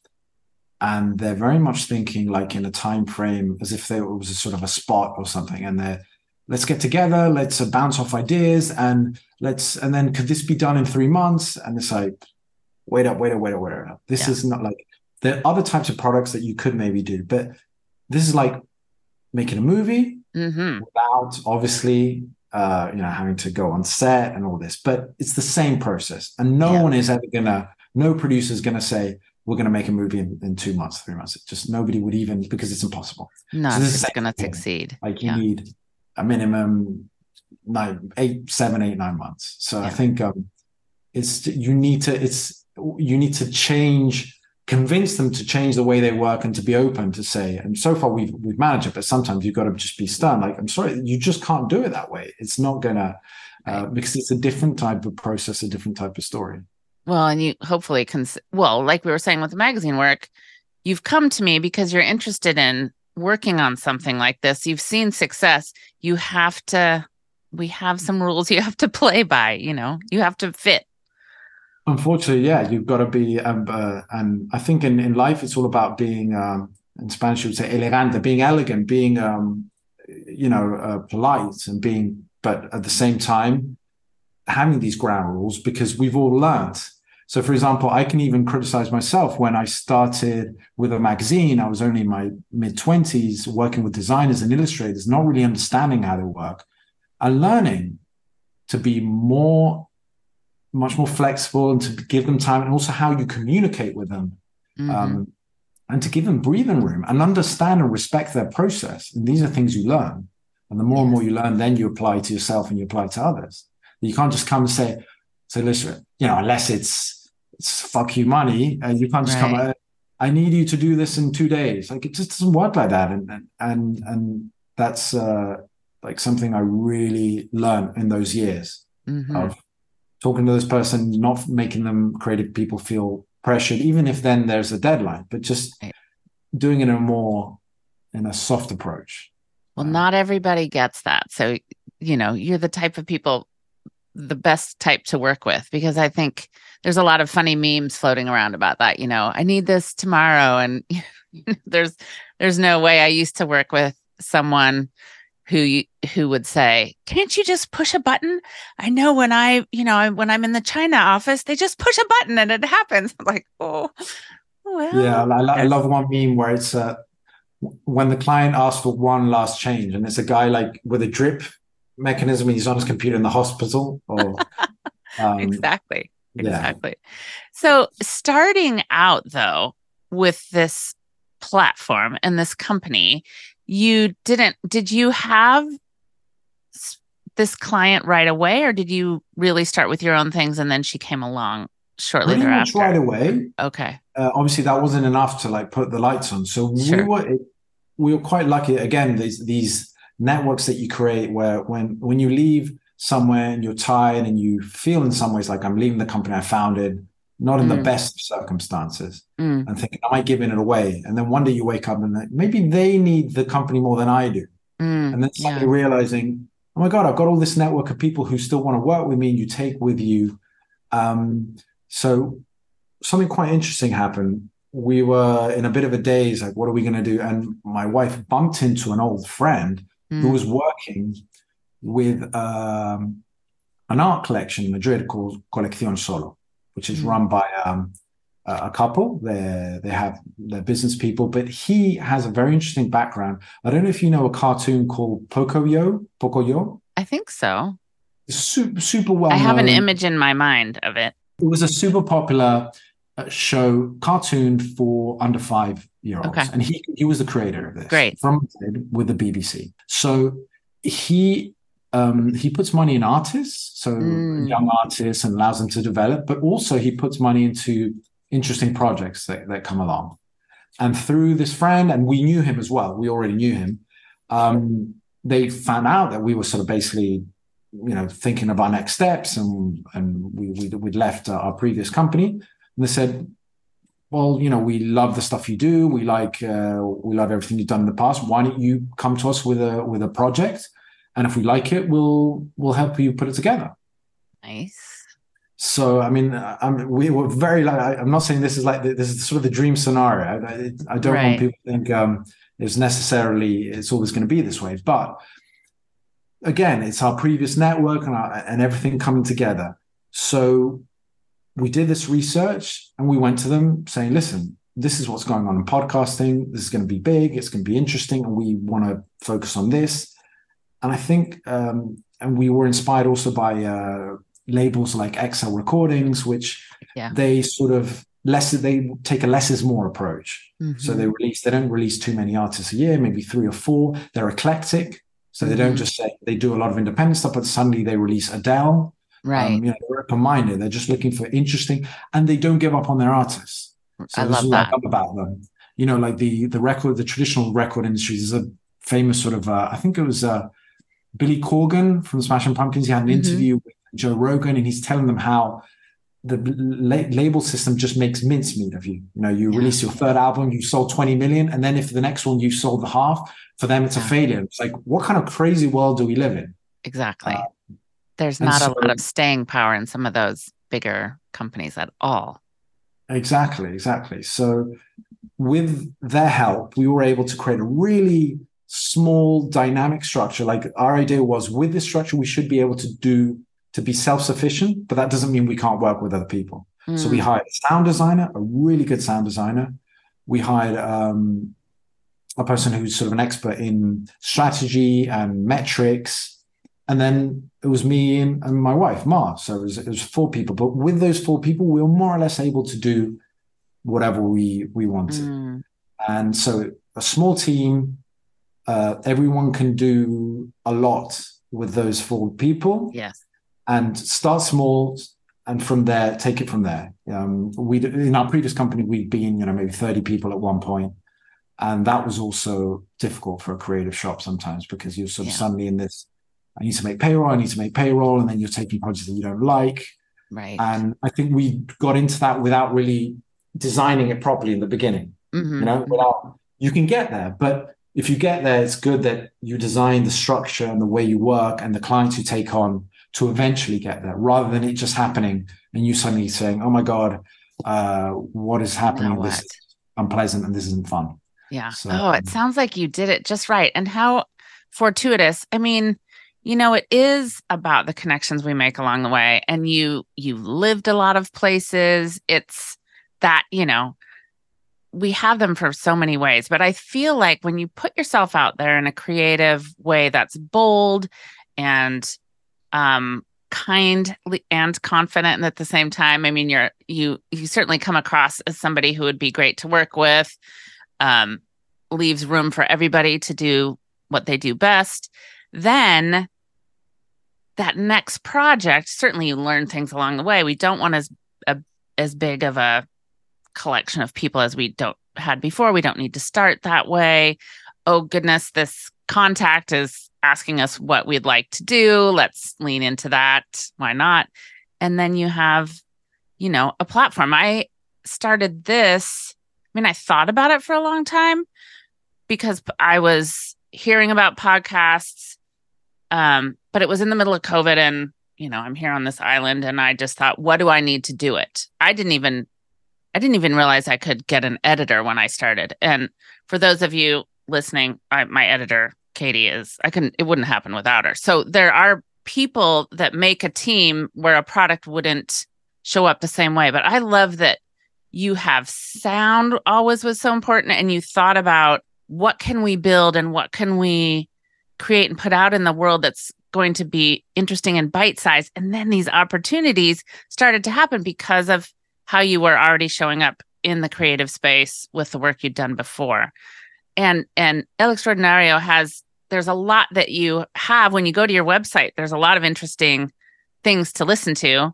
and they're very much thinking like in a time frame as if there was a sort of a spot or something and they're let's get together let's uh, bounce off ideas and let's and then could this be done in three months and it's like wait up wait up wait up wait up this yeah. is not like there are other types of products that you could maybe do but this is like making a movie mm-hmm. without obviously uh, you know having to go on set and all this but it's the same process and no yeah. one is ever gonna no producer is gonna say we're going to make a movie in, in two months, three months. It's just nobody would even because it's impossible. No, so this is going to succeed. Like you yeah. need a minimum nine, eight, seven, eight, nine months. So yeah. I think um, it's you need to it's you need to change, convince them to change the way they work and to be open to say. And so far we've we've managed it, but sometimes you've got to just be stern. Like I'm sorry, you just can't do it that way. It's not gonna uh, because it's a different type of process, a different type of story. Well, and you hopefully can, well, like we were saying with the magazine work, you've come to me because you're interested in working on something like this. You've seen success. You have to, we have some rules you have to play by, you know, you have to fit. Unfortunately, yeah, you've got to be, um, uh, and I think in, in life, it's all about being, um, in Spanish, you would say elegante, being elegant, being, um, you know, uh, polite and being, but at the same time, having these ground rules because we've all learned so, for example, I can even criticize myself when I started with a magazine. I was only in my mid 20s working with designers and illustrators, not really understanding how they work and learning to be more, much more flexible and to give them time and also how you communicate with them. Mm-hmm. Um, and to give them breathing room and understand and respect their process. And these are things you learn. And the more and more you learn, then you apply to yourself and you apply to others. You can't just come and say, so listen, you know, unless it's it's fuck you money and you can't just right. come I need you to do this in two days. Like it just doesn't work like that. And and and that's uh like something I really learned in those years mm-hmm. of talking to this person, not making them creative people feel pressured, even if then there's a deadline, but just doing it in a more in a soft approach. Well, not everybody gets that. So, you know, you're the type of people the best type to work with because I think there's a lot of funny memes floating around about that. You know, I need this tomorrow, and there's there's no way I used to work with someone who who would say, "Can't you just push a button?" I know when I, you know, when I'm in the China office, they just push a button and it happens. I'm like, oh, well. Yeah, I, I love one meme where it's uh, when the client asks for one last change, and it's a guy like with a drip mechanism. He's on his computer in the hospital, or um, exactly exactly. Yeah. So, starting out though with this platform and this company, you didn't, did you have this client right away or did you really start with your own things and then she came along shortly Pretty thereafter? right away. Okay. Uh, obviously, that wasn't enough to like put the lights on. So, sure. we were, we were quite lucky. Again, these, these, networks that you create where when when you leave somewhere and you're tired and you feel in some ways like I'm leaving the company I founded, not in mm. the best circumstances, mm. and thinking, am I giving it away? And then one day you wake up and maybe they need the company more than I do. Mm. And then suddenly yeah. realizing, oh my God, I've got all this network of people who still want to work with me and you take with you. Um, so something quite interesting happened. We were in a bit of a daze, like, what are we going to do? And my wife bumped into an old friend who mm. was working with um, an art collection in Madrid called Colección Solo, which is mm. run by um, a couple. They they have their business people, but he has a very interesting background. I don't know if you know a cartoon called Pocoyo. Pocoyo. I think so. Super super well. I have an image in my mind of it. It was a super popular uh, show cartoon for under five year olds, okay. and he he was the creator of this. Great from with the BBC. So he um, he puts money in artists, so mm. young artists, and allows them to develop. But also, he puts money into interesting projects that, that come along. And through this friend, and we knew him as well. We already knew him. Um, they found out that we were sort of basically, you know, thinking of our next steps, and and we we'd, we'd left our previous company. And they said, well, you know, we love the stuff you do. We like, uh, we love everything you've done in the past. Why don't you come to us with a with a project? And if we like it, we'll we'll help you put it together. Nice. So, I mean, I'm, we were very like, I, am not saying this is like, this is sort of the dream scenario. I, I don't right. want people to think um, it's necessarily, it's always going to be this way. But again, it's our previous network and, our, and everything coming together. So we did this research and we went to them saying, listen, this is what's going on in podcasting. This is going to be big. It's going to be interesting. And we want to focus on this. And I think, um, and we were inspired also by uh, labels like XL Recordings, which yeah. they sort of less they take a less is more approach. Mm-hmm. So they release they don't release too many artists a year, maybe three or four. They're eclectic, so mm-hmm. they don't mm-hmm. just say they do a lot of independent stuff, but suddenly they release Adele. Right. Um, you know, they're open minded. They're just looking for interesting, and they don't give up on their artists. So I love that about them. You know, like the the record, the traditional record industry. is a famous sort of. Uh, I think it was uh, Billy Corgan from Smashing Pumpkins. He had an mm-hmm. interview with Joe Rogan, and he's telling them how the la- label system just makes mincemeat of you. You know, you yeah. release your third album, you sold 20 million, and then if the next one you sold the half, for them it's yeah. a failure. It's like, what kind of crazy world do we live in? Exactly. Uh, There's not so, a lot of staying power in some of those bigger companies at all. Exactly, exactly. So with their help, we were able to create a really small dynamic structure. Like our idea was with this structure, we should be able to do to be self-sufficient, but that doesn't mean we can't work with other people. Mm. So we hmm. hired a sound designer, a really good sound designer. We hired um, a person who's sort of an expert in strategy and metrics. And then it was me and, and my wife, Ma. So it was, it was four people. But with those four people, we were more or less able to do whatever we we wanted. Mm. And so a small team, uh, everyone can do a lot with those four people. Yes and start small and from there take it from there um, we in our previous company we'd been you know maybe 30 people at one point and that was also difficult for a creative shop sometimes because you're sort of yeah. suddenly in this i need to make payroll i need to make payroll and then you're taking projects that you don't like right and i think we got into that without really designing it properly in the beginning mm-hmm. you know without you can get there but if you get there it's good that you design the structure and the way you work and the clients you take on to eventually get there rather than it just happening and you suddenly saying, oh my God, uh, what is happening? This is unpleasant and this isn't fun. Yeah. So, oh, it sounds like you did it just right. And how fortuitous. I mean, you know, it is about the connections we make along the way. And you you lived a lot of places. It's that, you know, we have them for so many ways, but I feel like when you put yourself out there in a creative way that's bold and um, kind and confident and at the same time i mean you're you you certainly come across as somebody who would be great to work with um, leaves room for everybody to do what they do best. Then that next project certainly you learn things along the way. We don't want as a, as big of a collection of people as we don't had before we don't need to start that way oh goodness this contact is asking us what we'd like to do. Let's lean into that. Why not? And then you have, you know, a platform. I started this. I mean, I thought about it for a long time because I was hearing about podcasts. Um, but it was in the middle of COVID and, you know, I'm here on this island and I just thought, what do I need to do it? I didn't even I didn't even realize I could get an editor when I started. And for those of you listening, I, my editor Katie is. I can it wouldn't happen without her. So there are people that make a team where a product wouldn't show up the same way. But I love that you have sound always was so important and you thought about what can we build and what can we create and put out in the world that's going to be interesting and bite sized. And then these opportunities started to happen because of how you were already showing up in the creative space with the work you'd done before. And and El Extraordinario has there's a lot that you have when you go to your website. There's a lot of interesting things to listen to.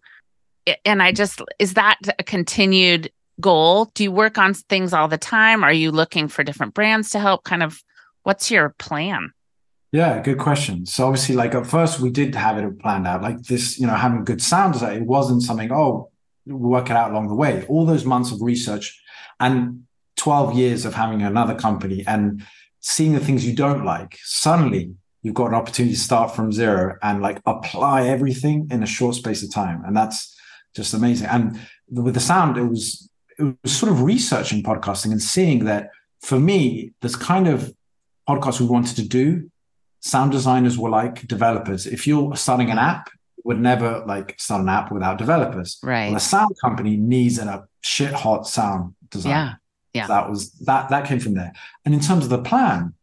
And I just, is that a continued goal? Do you work on things all the time? Are you looking for different brands to help? Kind of, what's your plan? Yeah, good question. So obviously, like at first, we did have it planned out. Like this, you know, having good sound design, it wasn't something. Oh, work it out along the way. All those months of research, and 12 years of having another company and seeing the things you don't like, suddenly you've got an opportunity to start from zero and like apply everything in a short space of time. And that's just amazing. And with the sound, it was it was sort of researching podcasting and seeing that for me, this kind of podcast we wanted to do, sound designers were like developers. If you're starting an app, would never like start an app without developers. Right. Well, a sound company needs an, a shit hot sound design. Yeah. Yeah. That was that that came from there. And in terms of the plan,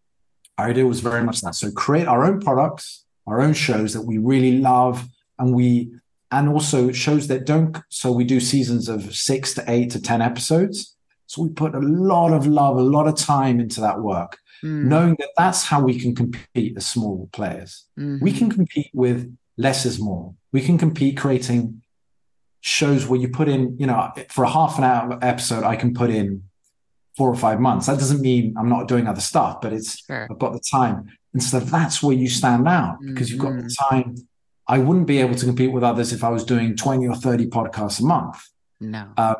our idea was very much that. So create our own products, our own shows that we really love, and we and also shows that don't. So we do seasons of six to eight to ten episodes. So we put a lot of love, a lot of time into that work, mm. knowing that that's how we can compete as small players. Mm-hmm. We can compete with less is more. We can compete creating shows where you put in, you know, for a half an hour episode, I can put in four or five months. That doesn't mean I'm not doing other stuff, but it's sure. I've got the time. And so that's where you stand out because you've got the mm-hmm. time. I wouldn't be able to compete with others if I was doing 20 or 30 podcasts a month. No. Uh,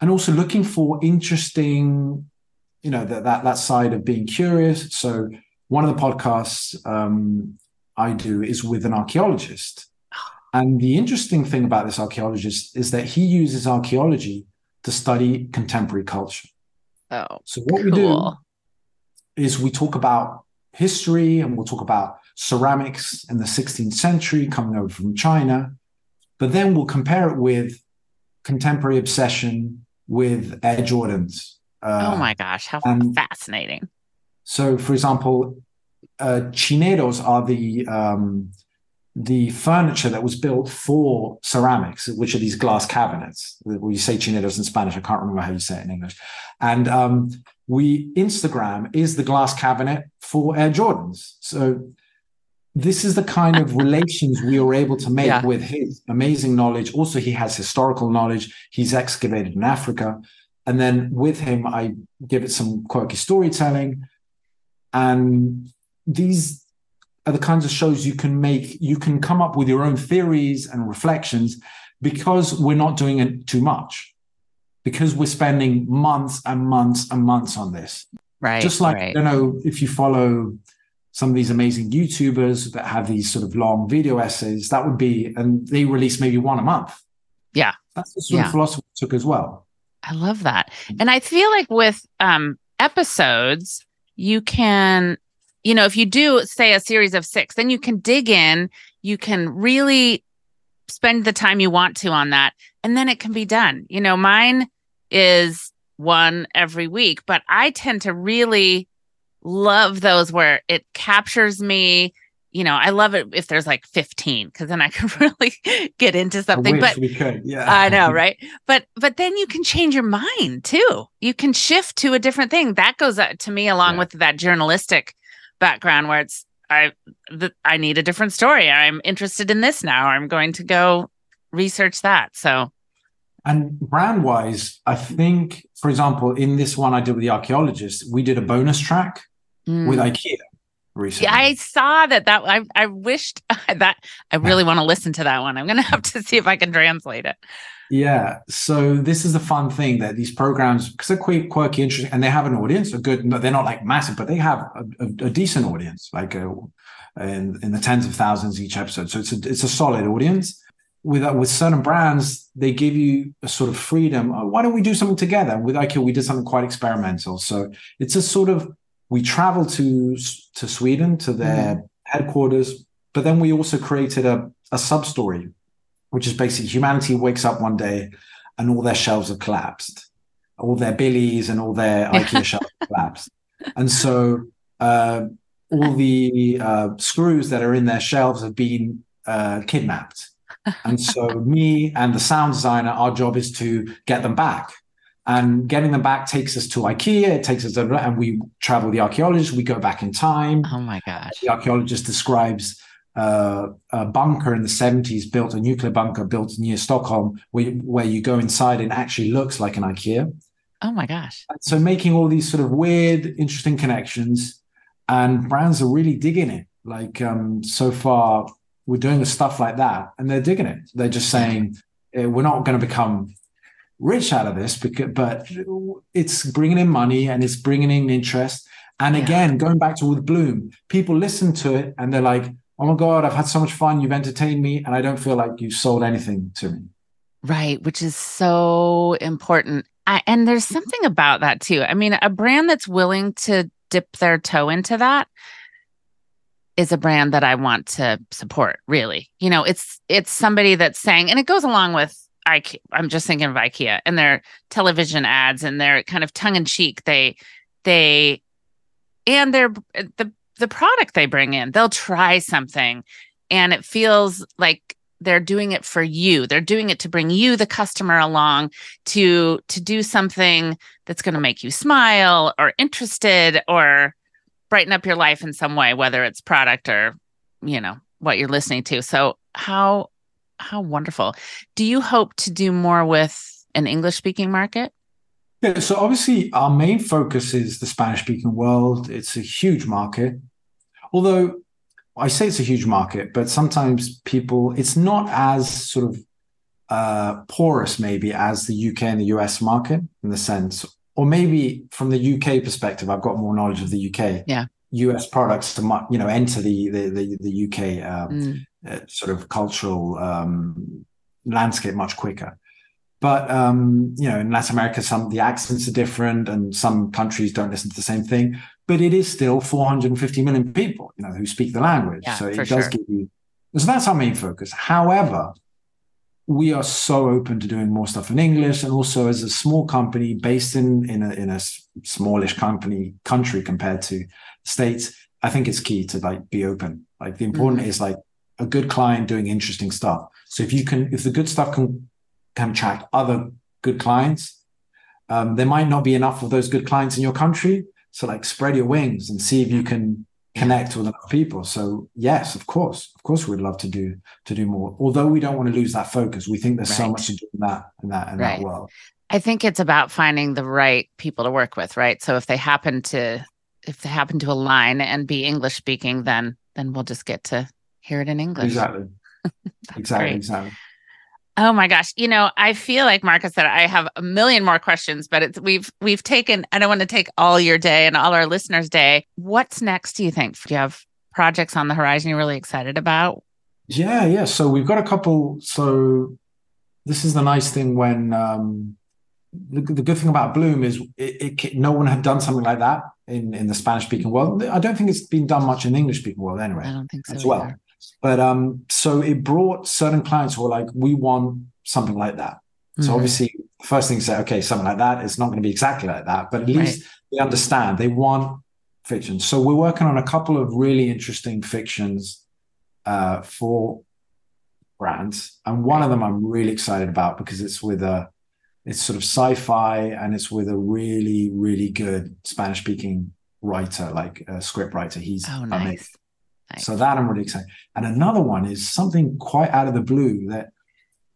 and also looking for interesting, you know, that, that that side of being curious. So one of the podcasts um, I do is with an archaeologist. And the interesting thing about this archaeologist is that he uses archaeology to study contemporary culture. Oh, so what cool. we do is we talk about history and we'll talk about ceramics in the 16th century coming over from China, but then we'll compare it with contemporary obsession with Air Jordans. Uh, oh my gosh, how fascinating! So, for example, uh, chineros are the um, the furniture that was built for ceramics, which are these glass cabinets. We say chineros in Spanish. I can't remember how you say it in English. And um, we Instagram is the glass cabinet for Air Jordans. So this is the kind of relations we were able to make yeah. with his amazing knowledge. Also, he has historical knowledge. He's excavated in Africa. And then with him, I give it some quirky storytelling. And these are the kinds of shows you can make. You can come up with your own theories and reflections because we're not doing it too much, because we're spending months and months and months on this. Right. Just like, right. Don't know, if you follow some of these amazing YouTubers that have these sort of long video essays, that would be, and they release maybe one a month. Yeah. That's the sort yeah. of philosophy took as well. I love that. And I feel like with um, episodes, you can you know, if you do say a series of six, then you can dig in, you can really spend the time you want to on that, and then it can be done. You know, mine is one every week, but I tend to really love those where it captures me. You know, I love it if there's like 15 because then I can really get into something. but we could, yeah. I know, right? But but then you can change your mind too. You can shift to a different thing. That goes uh, to me along yeah. with that journalistic background where it's I th- I need a different story. I'm interested in this now. I'm going to go research that. So and brand wise, I think, for example, in this one I did with the archaeologist, we did a bonus track mm. with IKEA recently. Yeah, I saw that. That I I wished that I really want to listen to that one. I'm going to have to see if I can translate it. Yeah. So this is the fun thing that these programs, because they're quite quirky, interesting, and they have an audience, a good, they're not like massive, but they have a, a, a decent audience, like a, uh, in, in the tens of thousands each episode. So it's a, it's a solid audience. With, uh, with certain brands, they give you a sort of freedom. Oh, why don't we do something together? With IKEA, we did something quite experimental. So it's a sort of, we travel to, to Sweden, to their mm-hmm. headquarters, but then we also created a, a sub story which is basically humanity wakes up one day and all their shelves have collapsed, all their Billies and all their IKEA shelves collapsed, and so uh, all the uh, screws that are in their shelves have been uh, kidnapped. And so, me and the sound designer, our job is to get them back. And getting them back takes us to IKEA. It takes us to, and we travel the archaeologist. We go back in time. Oh my gosh! The archaeologist describes uh, a bunker in the 70s built a nuclear bunker built near Stockholm where, where you go inside and actually looks like an IKEA. Oh my gosh. So making all these sort of weird, interesting connections and brands are really digging it. Like um, so far, we're doing stuff like that and they're digging it. They're just saying, eh, we're not going to become rich out of this because but it's bringing in money and it's bringing in interest and yeah. again going back to with bloom people listen to it and they're like oh my god i've had so much fun you've entertained me and i don't feel like you've sold anything to me right which is so important I, and there's mm-hmm. something about that too i mean a brand that's willing to dip their toe into that is a brand that I want to support, really. You know, it's it's somebody that's saying, and it goes along with IKEA. I'm just thinking of IKEA and their television ads and their kind of tongue in cheek. They they and their the the product they bring in, they'll try something and it feels like they're doing it for you. They're doing it to bring you the customer along to to do something that's going to make you smile or interested or brighten up your life in some way, whether it's product or, you know, what you're listening to. So how how wonderful. Do you hope to do more with an English speaking market? Yeah, so obviously our main focus is the Spanish speaking world. It's a huge market. Although I say it's a huge market, but sometimes people, it's not as sort of uh, porous maybe as the UK and the US market in the sense or maybe from the UK perspective, I've got more knowledge of the UK. Yeah. US products to you know enter the the the, the UK um, mm. uh, sort of cultural um, landscape much quicker. But um, you know, in Latin America, some the accents are different, and some countries don't listen to the same thing. But it is still 450 million people, you know, who speak the language. Yeah, so it does sure. give you. So that's our main focus. However, we are so open to doing more stuff in English, and also as a small company based in in a, in a smallish company country compared to states, I think it's key to like be open. Like the important mm-hmm. is like a good client doing interesting stuff. So if you can, if the good stuff can can attract other good clients, um, there might not be enough of those good clients in your country. So like spread your wings and see if you can connect with other people. So yes, of course, of course, we'd love to do to do more. Although we don't want to lose that focus, we think there's right. so much to do in that in that in right. that world. I think it's about finding the right people to work with, right? So if they happen to if they happen to align and be English speaking, then then we'll just get to hear it in English. Exactly. exactly. Great. Exactly. Oh my gosh. You know, I feel like Marcus said I have a million more questions, but it's we've we've taken I don't want to take all your day and all our listeners' day. What's next, do you think? Do you have projects on the horizon you're really excited about? Yeah, yeah. So we've got a couple. So this is the nice thing when um the, the good thing about Bloom is it, it, no one had done something like that in, in the Spanish speaking world. I don't think it's been done much in the English speaking world anyway. I don't think so as well. Either. But um, so it brought certain clients who were like, we want something like that. So mm-hmm. obviously, first thing to say, okay, something like that is not going to be exactly like that, but at least right. they understand they want fiction. So we're working on a couple of really interesting fictions uh, for brands, and one of them I'm really excited about because it's with a it's sort of sci-fi and it's with a really really good Spanish speaking writer, like a script writer. He's oh, nice. amazing. So that I'm really excited. And another one is something quite out of the blue that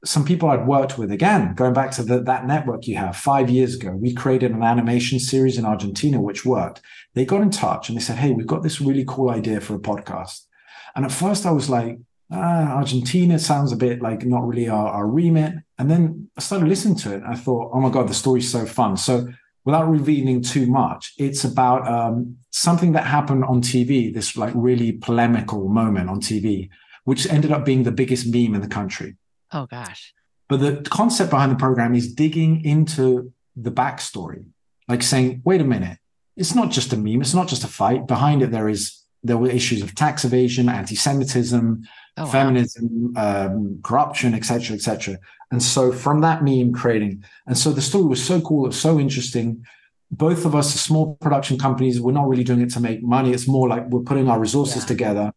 some people I'd worked with again, going back to the, that network you have five years ago, we created an animation series in Argentina, which worked. They got in touch and they said, Hey, we've got this really cool idea for a podcast. And at first I was like, ah, Argentina sounds a bit like not really our, our remit. And then I started listening to it. I thought, oh my God, the story's so fun. So without revealing too much, it's about um, something that happened on TV, this like really polemical moment on TV, which ended up being the biggest meme in the country. Oh gosh. But the concept behind the program is digging into the backstory, like saying, wait a minute, it's not just a meme, it's not just a fight. Behind it, there is there were issues of tax evasion, anti-Semitism, oh, feminism, wow. um, corruption, etc., etc. And so from that meme creating, and so the story was so cool, it was so interesting. Both of us are small production companies. We're not really doing it to make money. It's more like we're putting our resources yeah. together.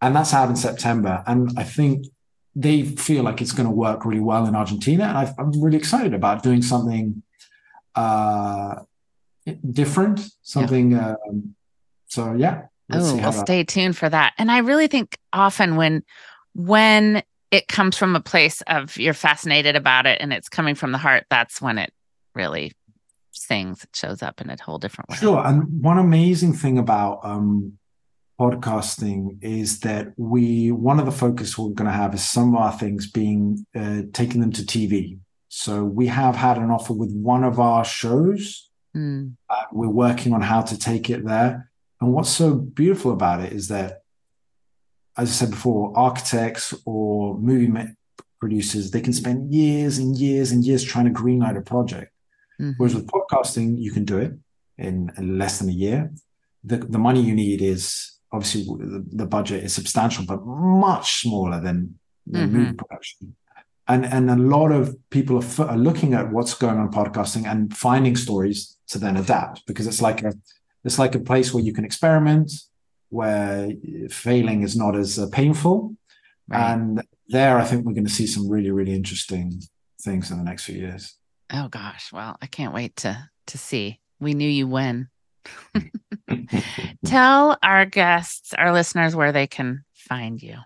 And that's out in September. And I think they feel like it's going to work really well in Argentina. And i am really excited about doing something uh, different, something. Yeah. Um, so yeah. Oh, well, stay tuned for that. And I really think often when when it comes from a place of you're fascinated about it and it's coming from the heart, that's when it really sings. It shows up in a whole different way. Sure. And one amazing thing about um, podcasting is that we one of the focus we're going to have is some of our things being uh, taking them to TV. So we have had an offer with one of our shows. Mm. Uh, we're working on how to take it there. And what's so beautiful about it is that, as I said before, architects or movie producers, they can spend years and years and years trying to greenlight a project. Mm-hmm. Whereas with podcasting, you can do it in, less than a year. The, the money you need is obviously the, the budget is substantial, but much smaller than, than mm-hmm. movie production and and a lot of people are, are, looking at what's going on podcasting and finding stories to then adapt because it's like a it's like a place where you can experiment where failing is not as uh, painful. Right. and there i think we're going to see some really really interesting things in the next few years. Oh gosh. Well i can't wait to to see. We knew you when. Tell our guests our listeners where they can find you.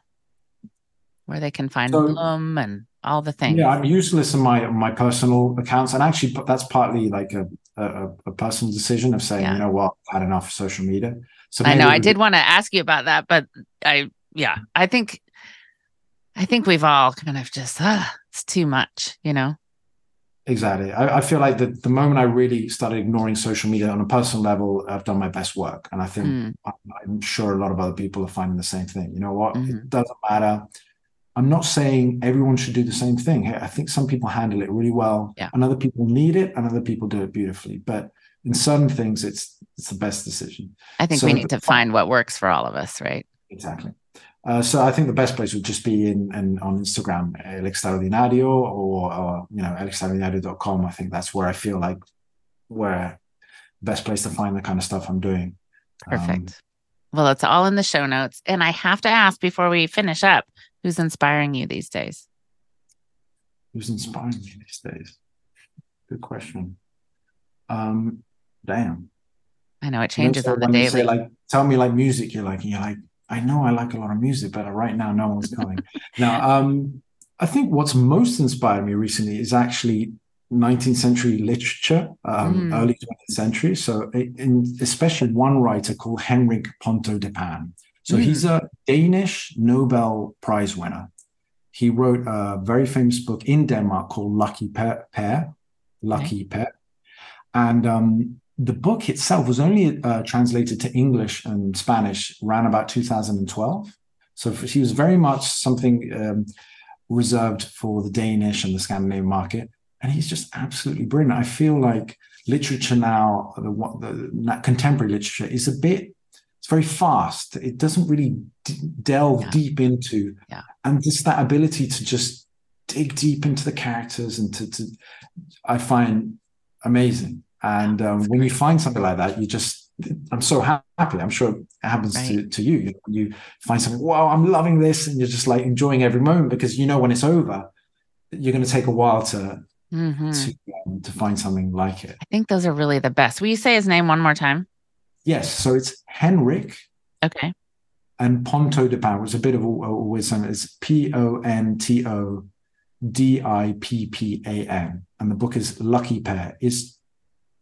Where they can find so, Bloom and all the things. Yeah, I'm useless in my my personal accounts, and actually, that's partly like a a, a personal decision of saying, yeah. you know what, I've had enough of social media. So I know I did want to ask you about that, but I yeah, I think I think we've all kind of just uh, it's too much, you know. Exactly. I, I feel like the, the moment I really started ignoring social media on a personal level, I've done my best work. And I think mm. I'm, I'm, sure a lot of other people are finding the same thing. You know what? Mm-hmm. It doesn't matter I'm not saying everyone should do the same thing. I think some people handle it really well, yeah. and other people need it, and other people do it beautifully. But in certain things, it's it's the best decision. I think so we need to find what works for all of us, right? Exactly. Uh, so I think the best place would just be in, in on Instagram, Extraordinario, or, or you know, elextraordinario.com. I think that's where I feel like where best place to find the kind of stuff I'm doing. Perfect. Um, well, it's all in the show notes. And I have to ask before we finish up, Who's inspiring you these days? Who's inspiring me these days? Good question. Um, damn. I know it changes you know, so on the daily. Say, like, tell me like music you like, and you're like, I know I like a lot of music, but right now no one's coming. now, um, I think what's most inspired me recently is actually 19th century literature, um, mm. early 20th century. So, in, especially one writer called Henrik Pontoppidan. So mm. he's a Danish Nobel Prize winner. He wrote a very famous book in Denmark called Lucky Per, Lucky okay. Pair. And um, the book itself was only uh, translated to English and Spanish around about 2012. So he was very much something um, reserved for the Danish and the Scandinavian market. And he's just absolutely brilliant. I feel like literature now, the, the contemporary literature, is a bit it's very fast. It doesn't really d- delve yeah. deep into, yeah. and just that ability to just dig deep into the characters and to, to I find amazing. And um, when you find something like that, you just, I'm so happy. I'm sure it happens right. to, to you. you. You find something, wow, I'm loving this. And you're just like enjoying every moment because you know when it's over, you're going to take a while to, mm-hmm. to, um, to find something like it. I think those are really the best. Will you say his name one more time? Yes, so it's Henrik. Okay. And Ponto de Pontoppidan was a bit of always something. It's P O N T O D I P P A N, and the book is Lucky Per. It's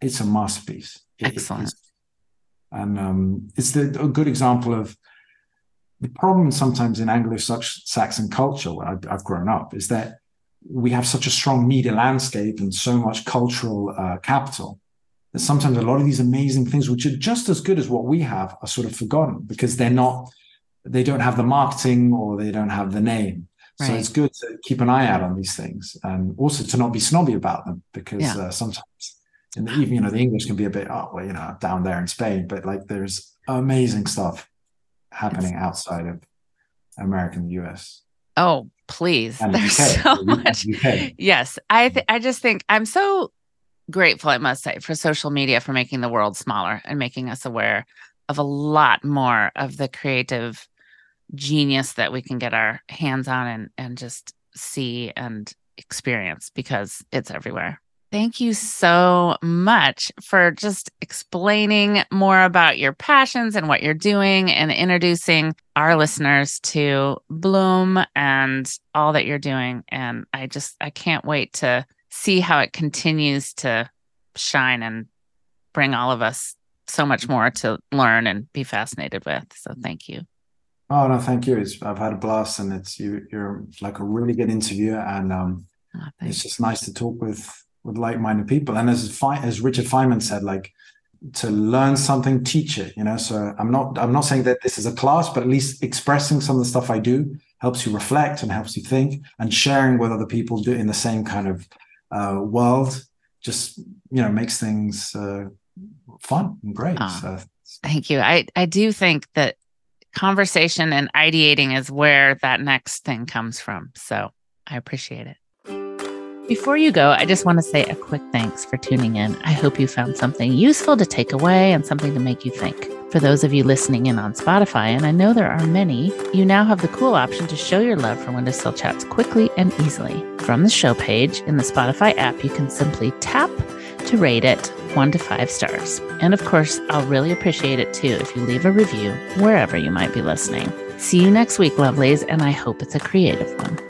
it's a masterpiece. Excellent. and um, it's the, a good example of the problem sometimes in Anglo-Saxon culture where I've, I've, grown up is that we have such a strong media landscape and so much cultural uh, capital that sometimes a lot of these amazing things, which are just as good as what we have, are sort of forgotten because they're not, they don't have the marketing or they don't have the name. Right. So it's good to keep an eye out on these things and also to not be snobby about them because yeah. uh, sometimes, and even you know, the English can be a bit, oh, well, you know, down there in Spain, but like there's amazing stuff happening it's... outside of America and the US. Oh, please. And There's UK, so much. UK. Yes. I th- I just think I'm so grateful, I must say, for social media for making the world smaller and making us aware of a lot more of the creative genius that we can get our hands on and, and just see and experience because it's everywhere. Thank you so much for just explaining more about your passions and what you're doing and introducing our listeners to Bloom and all that you're doing. And I just, I can't wait to see how it continues to shine and bring all of us so much more to learn and be fascinated with. So thank you. Oh no, thank you. It's, I've had a blast, and it's you. You're like a really good interviewer, and um, oh, it's just nice to talk with with like-minded people. And as as Richard Feynman said, like to learn something, teach it. You know, so I'm not I'm not saying that this is a class, but at least expressing some of the stuff I do helps you reflect and helps you think, and sharing with other people do in the same kind of uh, world just you know makes things uh, fun and great. Oh, so, thank you. I I do think that conversation and ideating is where that next thing comes from. So I appreciate it. Before you go, I just want to say a quick thanks for tuning in. I hope you found something useful to take away and something to make you think. For those of you listening in on Spotify, and I know there are many, you now have the cool option to show your love for Windowsill Chats quickly and easily. From the show page in the Spotify app, you can simply tap to rate it one to five stars. And of course, I'll really appreciate it too if you leave a review wherever you might be listening. See you next week, lovelies, and I hope it's a creative one.